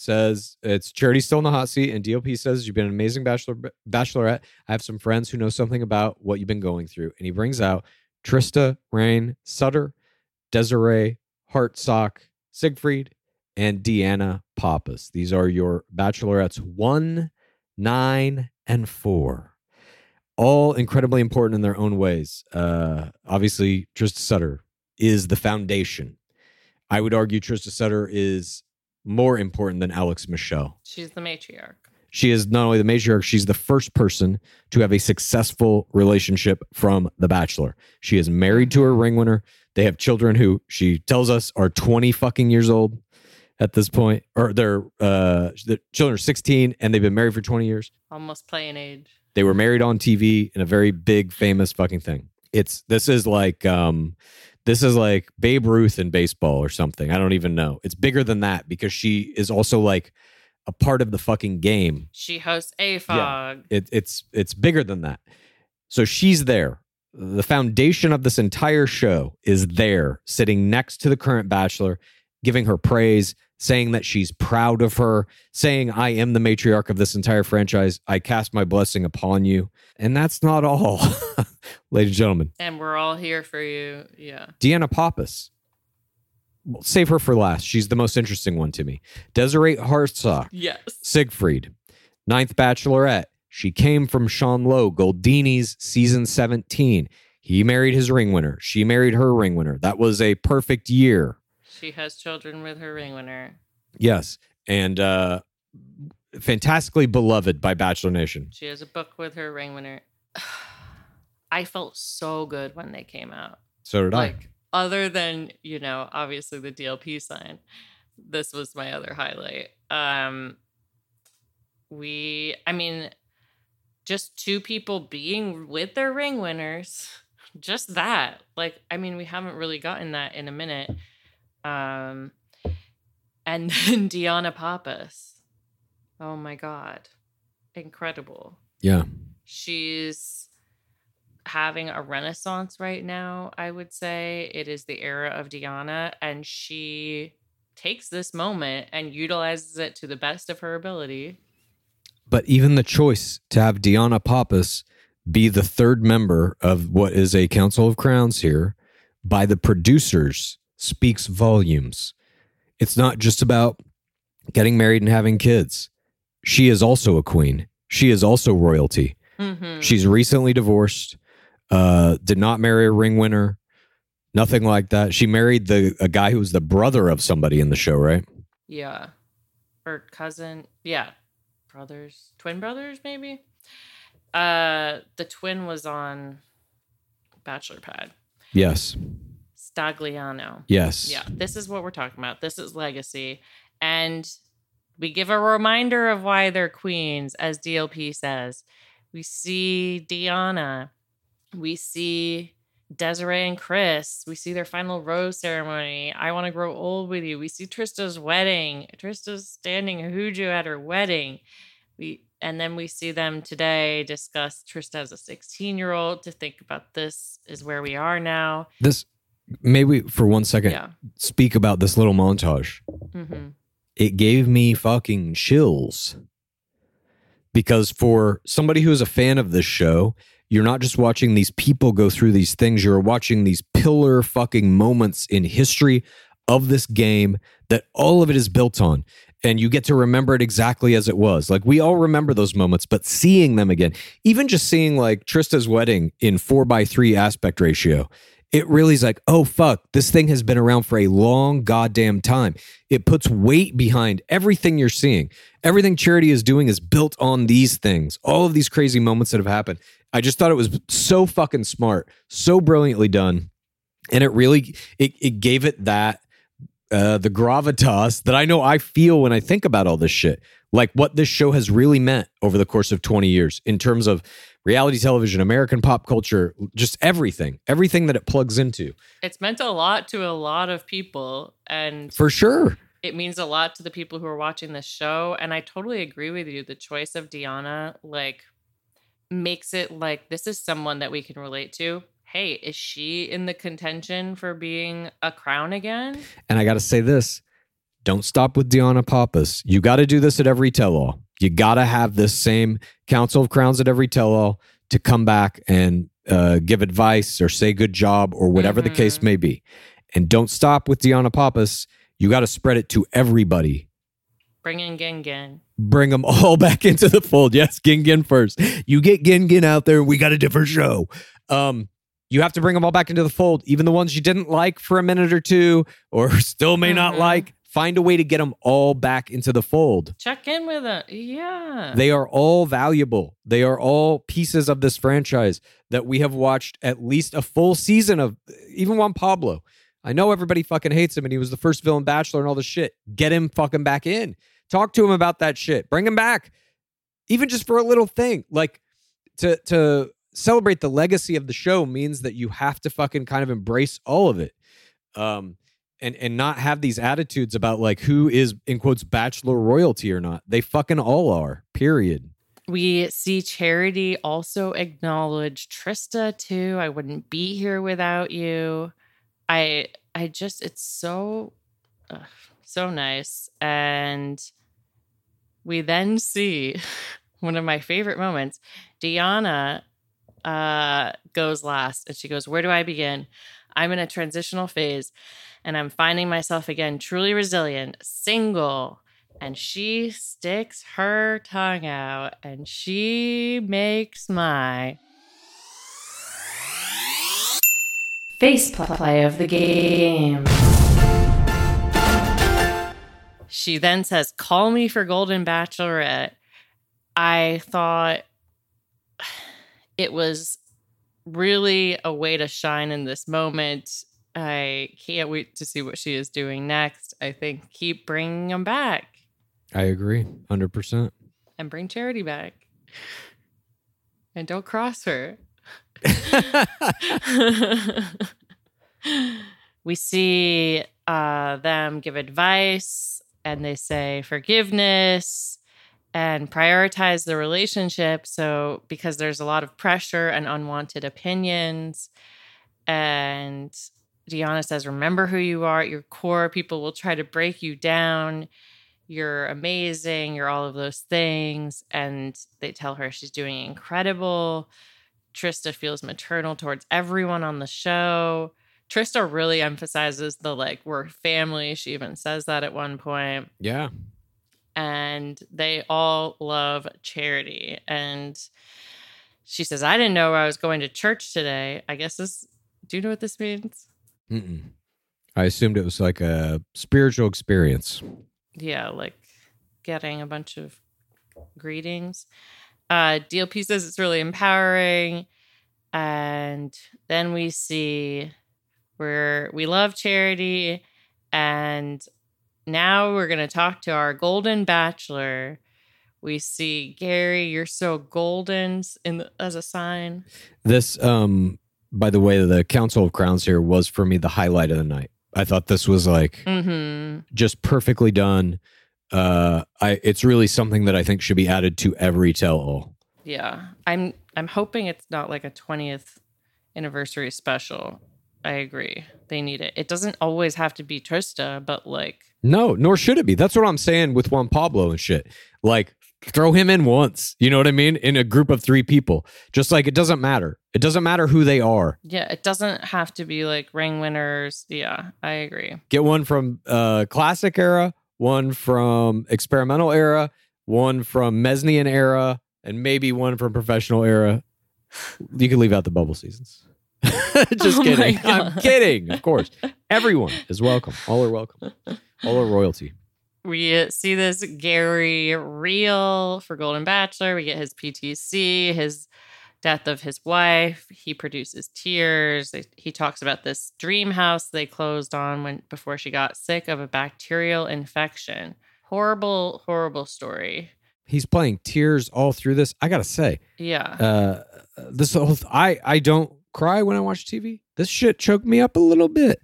says it's Charity still in the hot seat, and DLP says you've been an amazing bachelor bachelorette. I have some friends who know something about what you've been going through, and he brings out Trista, Rehn, Sutter, Desiree, Hartsock, Siegfried, and Deanna Pappas. These are your bachelorettes one, nine, and four. All incredibly important in their own ways. Uh, obviously, Trista Sutter is the foundation. I would argue Trista Sutter is more important than Alex Michel. She's the matriarch. She is not only the matriarch, she's the first person to have a successful relationship from The Bachelor. She is married to her ring winner. They have children who she tells us are 20 fucking years old at this point, or they're uh, the children are 16 and they've been married for 20 years. Almost playing age. They were married on TV in a very big, famous fucking thing. It's this is like um, this is like Babe Ruth in baseball or something. I don't even know. It's bigger than that because she is also like a part of the fucking game. She hosts AFOG. It, it's it's bigger than that. So she's there. The foundation of this entire show is there, sitting next to the current bachelor, giving her praise, saying that she's proud of her, saying, I am the matriarch of this entire franchise. I cast my blessing upon you. And that's not all, ladies and gentlemen. And we're all here for you. Yeah. Deanna Pappas. Save her for last. She's the most interesting one to me. Desiree Hartsock. Yes. Siegfried, Ninth Bachelorette. She came from Sean Lowe, Goldini's season 17. He married his ring winner. She married her ring winner. That was a perfect year. She has children with her ring winner. Yes. And uh fantastically beloved by Bachelor Nation. She has a book with her ring winner. I felt so good when they came out. So did I. Like, other than, you know, obviously the DLP sign, this was my other highlight. Um, we, I mean, just two people being with their ring winners, just that. Like, I mean, we haven't really gotten that in a minute. Um, and then Deanna Pappas. Oh my God. Incredible Yeah. she's having a renaissance right now i would say it is the era of diana and she takes this moment and utilizes it to the best of her ability But even the choice to have Deanna Pappas be the third member of what is a Council of Crowns here by the producers speaks volumes. It's not just about getting married and having kids. She is also a queen. She is also royalty. Mhm. She's recently divorced, uh, did not marry a ring winner, nothing like that. She married the a guy who was the brother of somebody in the show, right? yeah or cousin yeah brothers twin brothers maybe uh the twin was on bachelor pad Yes. Stagliano Yes. Yeah, this is what we're talking about. This is legacy. And we give a reminder of why they're queens, as DLP says. We see Deanna. We see Desiree and Chris. We see their final rose ceremony. I want to grow old with you. We see Trista's wedding. Trista's standing Huju at her wedding. We and then we see them today discuss Trista as a 16 year old to think about this is where we are now. This maybe for one second Yeah. speak about this little montage. hmm It gave me fucking chills. Because for somebody who is a fan of this show, you're not just watching these people go through these things, you're watching these pillar fucking moments in history of this game that all of it is built on. And you get to remember it exactly as it was. Like we all remember those moments, but seeing them again, even just seeing like Trista's wedding in four by three aspect ratio it really is like, oh fuck, this thing has been around for a long goddamn time. It puts weight behind everything you're seeing. Everything charity is doing is built on these things. All of these crazy moments that have happened. I just thought it was so fucking smart, so brilliantly done. And it really it it gave it that uh the gravitas that I know I feel when I think about all this shit. Like what this show has really meant over the course of 20 years in terms of reality television, American pop culture, just everything, everything that it plugs into. It's meant a lot to a lot of people, and For sure. it means a lot to the people who are watching this show. And I totally agree with you. The choice of Deanna, like, makes it like this is someone that we can relate to. Hey, is she in the contention for being a crown again? And I got to say this don't stop with Deanna Pappas. You got to do this at every tell all. You got to have this same Council of Crowns at every tell all to come back and uh, give advice or say good job or whatever the case may be. And don't stop with Deanna Pappas. You got to spread it to everybody. Bring in Gengen. Bring them all back into the fold. Yes, Gingin first. You get Gingin out there, we got a different show. Um, you have to bring them all back into the fold, even the ones you didn't like for a minute or two, or still may not Mhm. like. Find a way to get them all back into the fold. Check in with them. Yeah. They are all valuable. They are all pieces of this franchise that we have watched at least a full season of. Even Juan Pablo. I know everybody fucking hates him and he was the first villain bachelor and all this shit. Get him fucking back in. Talk to him about that shit. Bring him back. Even just for a little thing. Like to to celebrate the legacy of the show means that you have to fucking kind of embrace all of it. Um and and not have these attitudes about like who is in quotes bachelor royalty or not. They fucking all are. Period. We see Charity also acknowledge Trista too. I wouldn't be here without you. I I just it's so ugh, so nice and we then see one of my favorite moments. Deanna uh goes last and she goes, "Where do I begin? I'm in a transitional phase and I'm finding myself again truly resilient, single." And she sticks her tongue out and she makes my Face play of the game. She then says, Call me for Golden Bachelorette. I thought it was really a way to shine in this moment. I can't wait to see what she is doing next. I think keep bringing them back I agree. 100%. and bring Charity back. And don't cross her. we see uh, them give advice and they say forgiveness and prioritize the relationship. So, because there's a lot of pressure and unwanted opinions. And Deanna says, Remember who you are at your core. People will try to break you down. You're amazing. You're all of those things. And they tell her she's doing incredible. Trista feels maternal towards everyone on the show. Trista really emphasizes the like, we're family. She even says that at one point Yeah. and they all love charity. And she says, I didn't know I was going to church today. I guess this, do you know what this means? Mm-mm. I assumed it was like a spiritual experience. Yeah, like getting a bunch of greetings. Uh, DLP says it's really empowering. And then we see where we love charity. And now we're going to talk to our golden bachelor. We see Gary, you're so golden in the, as a sign. This, um, by the way, the Council of Crowns here was for me the highlight of the night. I thought this was like Mm-hmm. just perfectly done. Uh, I it's really something that I think should be added to every tell all. Yeah. I'm I'm hoping it's not like a 20th anniversary special. I agree. They need it. It doesn't always have to be Trista, but like No, nor should it be. That's what I'm saying with Juan Pablo and shit. Like, throw him in once. You know what I mean? In a group of three people. Just like it doesn't matter. It doesn't matter who they are. yeah, it doesn't have to be like ring winners. Yeah, I agree. Get one from uh classic era, one from experimental era, one from Mesnian era, and maybe one from professional era. You can leave out the bubble seasons. Just Oh kidding. I'm kidding. Of course. Everyone is welcome. All are welcome. All are royalty. We see this Gary reel for Golden Bachelor. We get his PTC, his death of his wife. He produces tears. He talks about this dream house they closed on when before she got sick of a bacterial infection. Horrible, horrible story. He's playing tears all through this. I gotta say, Yeah. uh, this whole I I don't cry when I watch TV. This shit choked me up a little bit.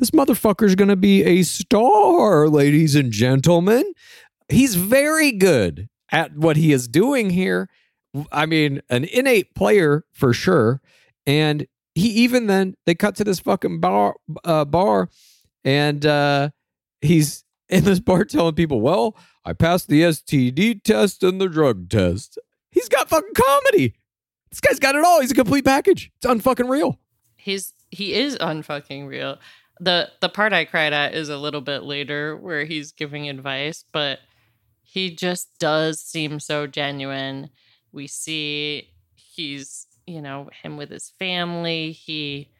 This motherfucker's gonna be a star, ladies and gentlemen. He's very good at what he is doing here. I mean, an innate player for sure. And he even then they cut to this fucking bar uh, bar, and uh, he's in this bar telling people, "Well, I passed the STD test and the drug test." He's got fucking comedy. This guy's got it all. He's a complete package. It's unfucking real. He's he is unfucking real. The the part I cried at is a little bit later where he's giving advice, but he just does seem so genuine. We see he's, you know, him with his family. He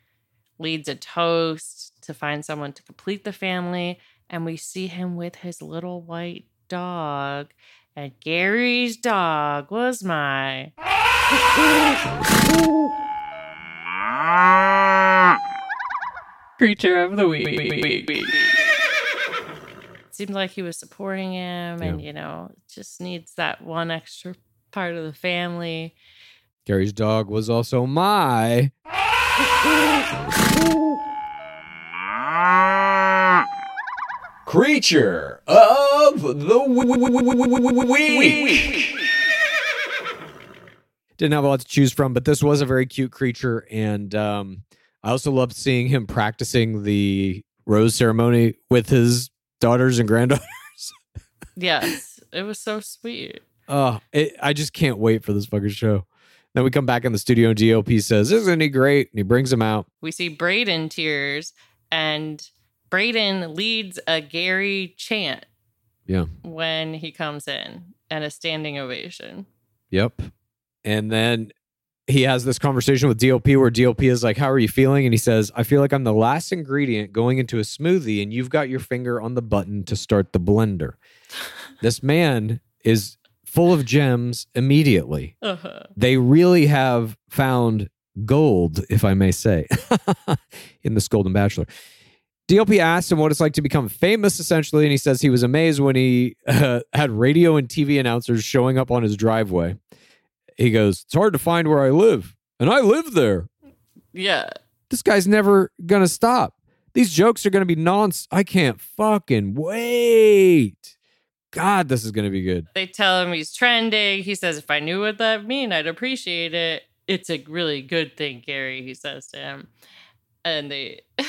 leads a toast to find someone to complete the family, and we see him with his little white dog. And Gary's dog was my creature of the week. Seemed like he was supporting him, and you know, just needs that one extra part of the family. Gary's dog was also my. Creature of the week. Didn't have a lot to choose from, but this was a very cute creature, and um, I also loved seeing him practicing the rose ceremony with his daughters and granddaughters. Yes, it was so sweet. Oh, it, I just can't wait for this fucking show. Then we come back in the studio, and GOP says, "Isn't he great?" And he brings him out. We see Brayden tears, and Brayden leads a Gary chant Yeah. when he comes in, and a standing ovation. Yep. And then he has this conversation with DLP where DLP is like, How are you feeling? And he says, I feel like I'm the last ingredient going into a smoothie, and you've got your finger on the button to start the blender. this man is full of gems immediately. Uh-huh. They really have found gold, if I may say, in this Golden Bachelor. DLP asked him what it's like to become famous, essentially, and he says he was amazed when he uh, had radio and TV announcers showing up on his driveway. He goes, It's hard to find where I live, and I live there. Yeah. This guy's never gonna stop. These jokes are gonna be nonce. I can't fucking wait. God, this is gonna be good. They tell him he's trending. He says, If I knew what that mean, I'd appreciate it. It's a really good thing, Gary, he says to him. And they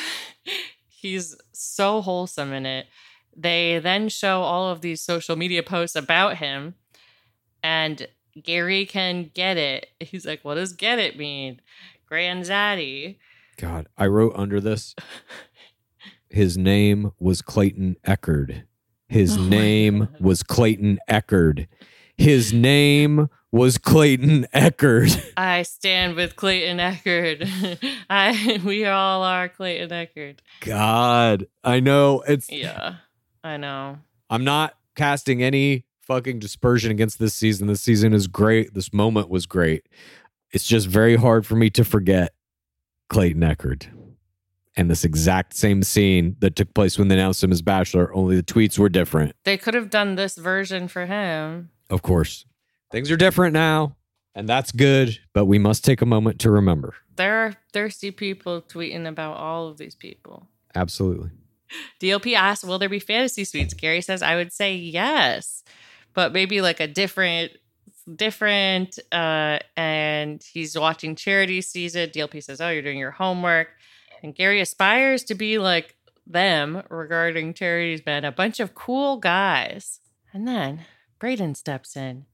he's so wholesome in it. They then show all of these social media posts about him, and Gary can get it. He's like, What does get it mean? Grand Zaddy. God, I wrote under this. His name was Clayton Echard. His Oh name was Clayton Echard. His name was Clayton Echard. I stand with Clayton Echard. I we all are Clayton Echard. God, I know it's. Yeah, I know. I'm not casting any fucking dispersion against this season. This season is great. This moment was great. It's just very hard for me to forget Clayton Echard and this exact same scene that took place when they announced him as Bachelor. Only the tweets were different. They could have done this version for him. Of course, things are different now, and that's good. But we must take a moment to remember. There are thirsty people tweeting about all of these people. Absolutely. DLP asks, "Will there be fantasy suites?" Gary says, "I would say yes, but maybe like a different, different." Uh, and he's watching Charity season. DLP says, "Oh, you're doing your homework," and Gary aspires to be like them regarding Charity's been a bunch of cool guys. And then Brayden steps in.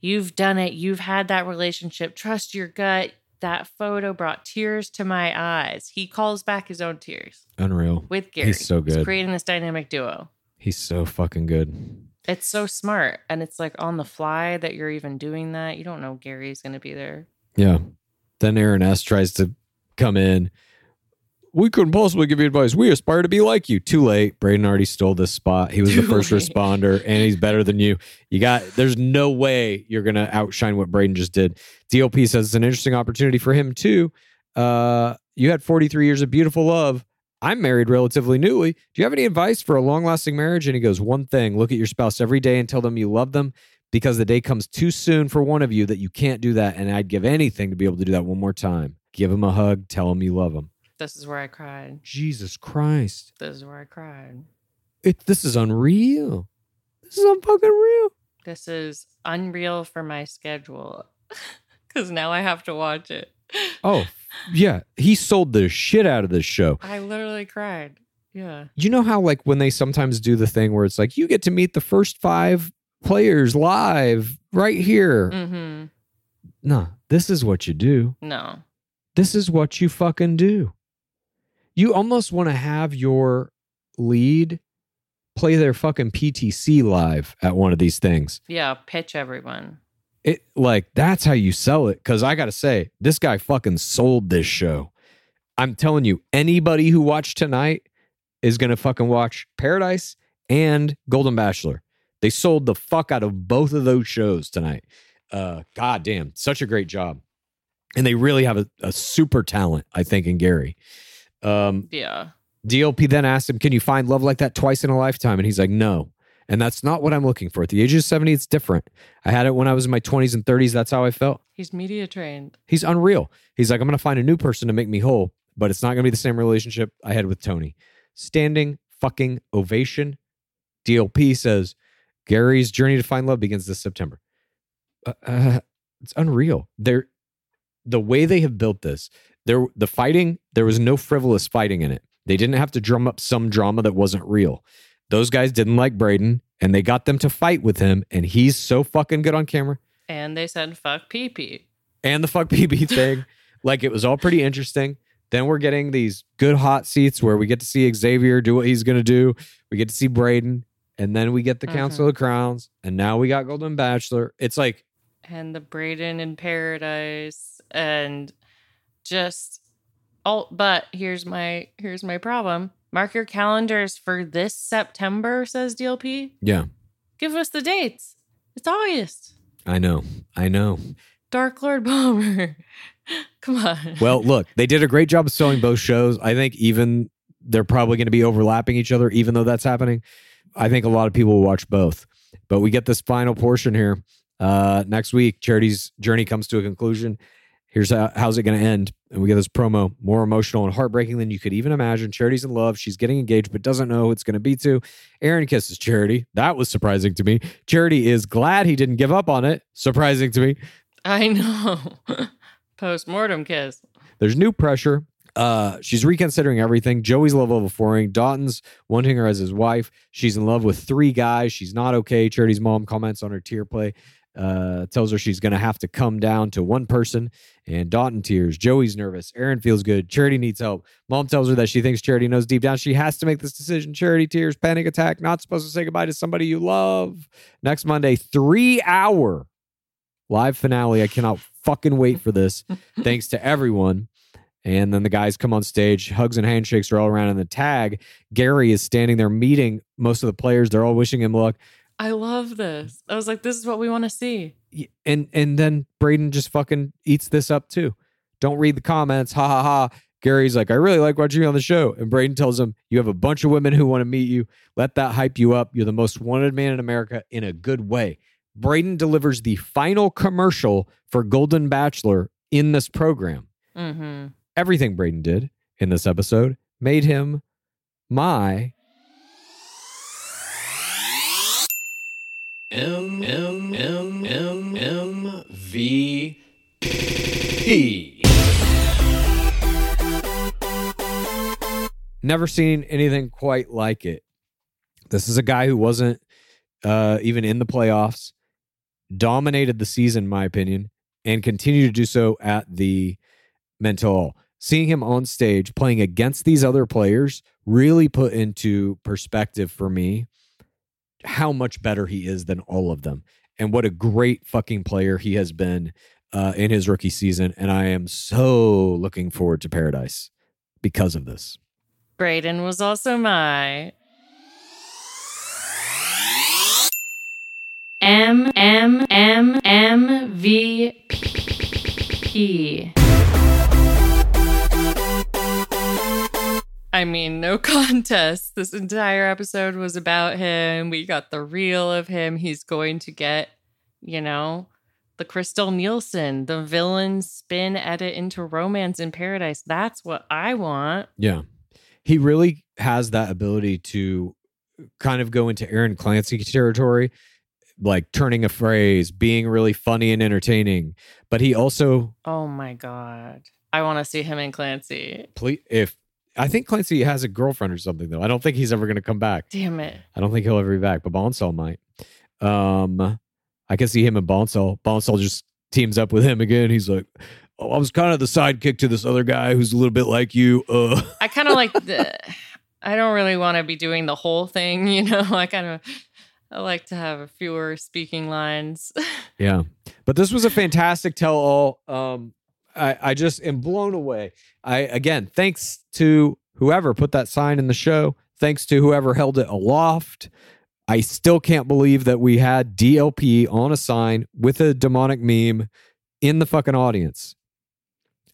You've done it. You've had that relationship. Trust your gut. That photo brought tears to my eyes. He calls back his own tears Unreal. with Gary. He's so good. creating this dynamic duo. He's so fucking good. It's so smart. And it's like on the fly that you're even doing that. You don't know Gary's going to be there. Yeah. Then Aaron S tries to come in. We couldn't possibly give you advice. We aspire to be like you. Too late. Brayden already stole this spot. He was the first responder, and he's better than you. You got. There's no way you're gonna outshine what Brayden just did. DLP says it's an interesting opportunity for him too. Uh, you had 43 years of beautiful love. I'm married relatively newly. Do you have any advice for a long lasting marriage? And he goes, One thing look at your spouse every day and tell them you love them because the day comes too soon for one of you that you can't do that. And I'd give anything to be able to do that one more time. Give him a hug, tell him you love him. This is where I cried. Jesus Christ. This is where I cried. It, this is unreal. This is unfucking real. This is unreal for my schedule because now I have to watch it. Oh, yeah. He sold the shit out of this show. I literally cried. Yeah. You know how, like, when they sometimes do the thing where it's like, you get to meet the first five players live right here. Mm-hmm. Nah, this is what you do. No. This is what you fucking do. You almost want to have your lead play their fucking PTC live at one of these things. Yeah. Pitch everyone. It like that's how you sell it. Cause I gotta say, this guy fucking sold this show. I'm telling you, anybody who watched tonight is gonna fucking watch Paradise and Golden Bachelor. They sold the fuck out of both of those shows tonight. Uh god damn, such a great job. And they really have a, a super talent, I think, in Gary. Um, Yeah. DLP then asked him, Can you find love like that twice in a lifetime? And he's like, No. And that's not what I'm looking for. At the age of 70, it's different. I had it when I was in my 20s and 30s. That's how I felt. He's media trained. He's unreal. He's like, I'm going to find a new person to make me whole, but it's not going to be the same relationship I had with Tony. Standing fucking ovation. DLP says, Gary's journey to find love begins this September. Uh, uh, it's unreal. They're, the way they have built this, there the fighting, there was no frivolous fighting in it. They didn't have to drum up some drama that wasn't real. Those guys didn't like Brayden and they got them to fight with him, and he's so fucking good on camera. And they said, fuck pee pee. And the fuck PB thing. like it was all pretty interesting. Then we're getting these good hot seats where we get to see Xavier do what he's gonna do. We get to see Brayden, and then we get the mm-hmm. Council of Crowns, and now we got Golden Bachelor. It's like and the Brayden in Paradise and just oh but here's my here's my problem. Mark your calendars for this September, says DLP. Yeah, Give us the dates. It's August. I know. I know. Dark Lord Bomber. Come on. Well, look, they did a great job of selling both shows. I think even they're probably going to be overlapping each other, even though that's happening. I think a lot of people will watch both. But we get this final portion here. Uh, next week, Charity's journey comes to a conclusion. Here's how, how's it going to end. And we get this promo, more emotional and heartbreaking than you could even imagine. Charity's in love. She's getting engaged, but doesn't know who it's going to be to. Aaron kisses Charity. That was surprising to me. Charity is glad he didn't give up on it. Surprising to me. I know. Post mortem kiss. There's new pressure. Uh, she's reconsidering everything. Joey's level love overflowing. Dalton's wanting her as his wife. She's in love with three guys. She's not okay. Charity's mom comments on her tear play. Uh, tells her she's going to have to come down to one person. And Dalton tears. Joey's nervous. Aaron feels good. Charity needs help. Mom tells her that she thinks Charity knows deep down she has to make this decision. Charity tears. Panic attack. Not supposed to say goodbye to somebody you love. Next Monday, three hour live finale. I cannot fucking wait for this. Thanks to everyone. And then the guys come on stage, hugs and handshakes are all around. in the tag, Gary is standing there meeting most of the players. They're all wishing him luck. I love this. I was like, this is what we want to see. And and then Brayden just fucking eats this up too. Don't read the comments. Ha ha ha. Gary's like, I really like watching you on the show. And Brayden tells him, You have a bunch of women who want to meet you. Let that hype you up. You're the most wanted man in America in a good way. Brayden delivers the final commercial for Golden Bachelor in this program. Mm-hmm. everything Brayden did in this episode made him my M M M M M V P. never seen anything quite like it. This is a guy who wasn't uh, even in the playoffs, dominated the season, in my opinion, and continued to do so at the mental. Seeing him on stage playing against these other players really put into perspective for me how much better he is than all of them and what a great fucking player he has been uh, in his rookie season, and I am so looking forward to Paradise because of this. Brayden was also my M M M M V P. I mean, no contest. This entire episode was about him. We got the real of him. He's going to get, you know, the Krystal Nielson, the villain spin edit into romance in paradise. That's what I want. Yeah. He really has that ability to kind of go into Aaron Clancy territory, like turning a phrase, being really funny and entertaining. But he also, Oh my God. I want to see him in Clancy. ple- if I think Clancy has a girlfriend or something, though. I don't think he's ever going to come back. Damn it. I don't think he'll ever be back, but Bonsall might. Um, I can see him and Bonsall. Bonsall just teams up with him again. He's like, "Oh, I was kind of the sidekick to this other guy who's a little bit like you." Uh, I kind of like the. I don't really want to be doing the whole thing, you know. I kind of. I like to have fewer speaking lines. yeah, but this was a fantastic tell-all. Um, I I just am blown away. I again, thanks to whoever put that sign in the show. Thanks to whoever held it aloft. I still can't believe that we had DLP on a sign with a demonic meme in the fucking audience.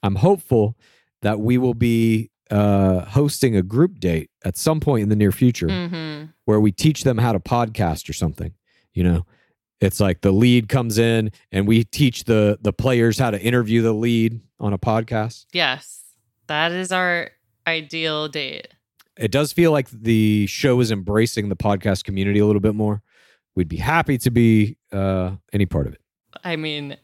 I'm hopeful that we will be uh, hosting a group date at some point in the near future hmm where we teach them how to podcast or something. You know, it's like the lead comes in and we teach the the players how to interview the lead on a podcast. Yes, that is our ideal date. It does feel like the show is embracing the podcast community a little bit more. We'd be happy to be uh, any part of it. I mean,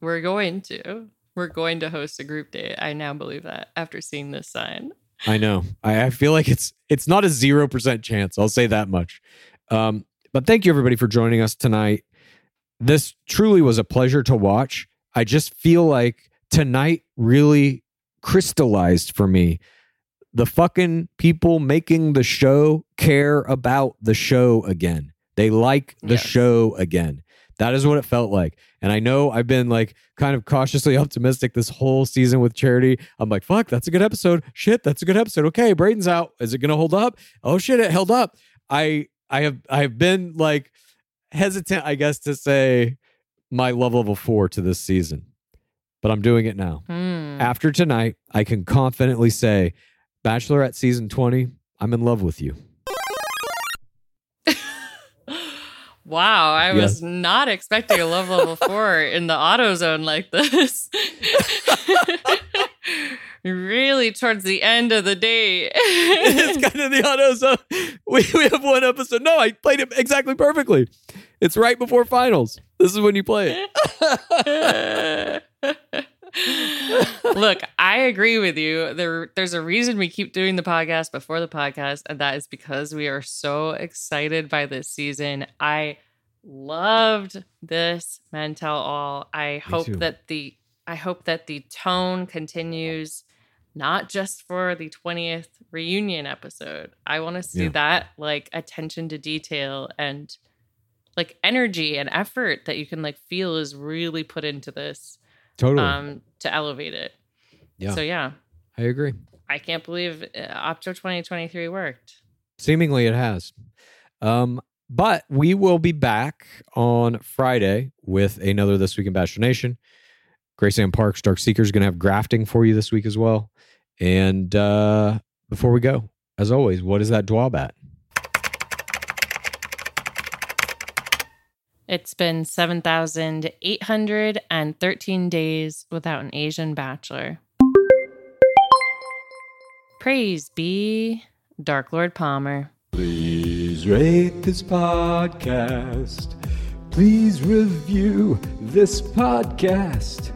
we're going to. We're going to host a group date. I now believe that after seeing this sign. I know. I, I feel like it's it's not a zero percent chance. I'll say that much. Um, but thank you everybody for joining us tonight. This truly was a pleasure to watch. I just feel like tonight really crystallized for me. The fucking people making the show care about the show again. They like the Yes. show again. That is what it felt like. And I know I've been like kind of cautiously optimistic this whole season with Charity. I'm like, fuck, that's a good episode. Shit, that's a good episode. Okay, Brayden's out. Is it gonna hold up? Oh shit, it held up. I I have I have been like hesitant, I guess, to say my love level four to this season. But I'm doing it now. Hmm. After tonight, I can confidently say, Bachelorette season 20, I'm in love with you. Wow, I Yes. was not expecting a love level four in the auto zone like this. really towards the end of the day. it's kind of the auto zone. We, we have one episode. No, I played it exactly perfectly. It's right before finals. This is when you play it. Look, I agree with you. There, there's a reason we keep doing the podcast before the podcast, and that is because we are so excited by this season. I loved this Men Tell All. I hope too. that the I hope that the tone continues, not just for the 20th reunion episode. I want to see Yeah. that like attention to detail and like energy and effort that you can like feel is really put into this Totally. um to elevate it. Yeah. So yeah, I agree. I can't believe uh, Opto 2023 worked. Seemingly it has. Um, but we will be back on Friday with another This Week in Bachelor Nation. Grace Anne Parks, Dark Seeker is going to have grafting for you this week as well. And uh, before we go, as always, what is that dwab at? It's been 7,813 days without an Asian bachelor. Praise be Dark Lord Palmer. Please rate this podcast. Please review this podcast.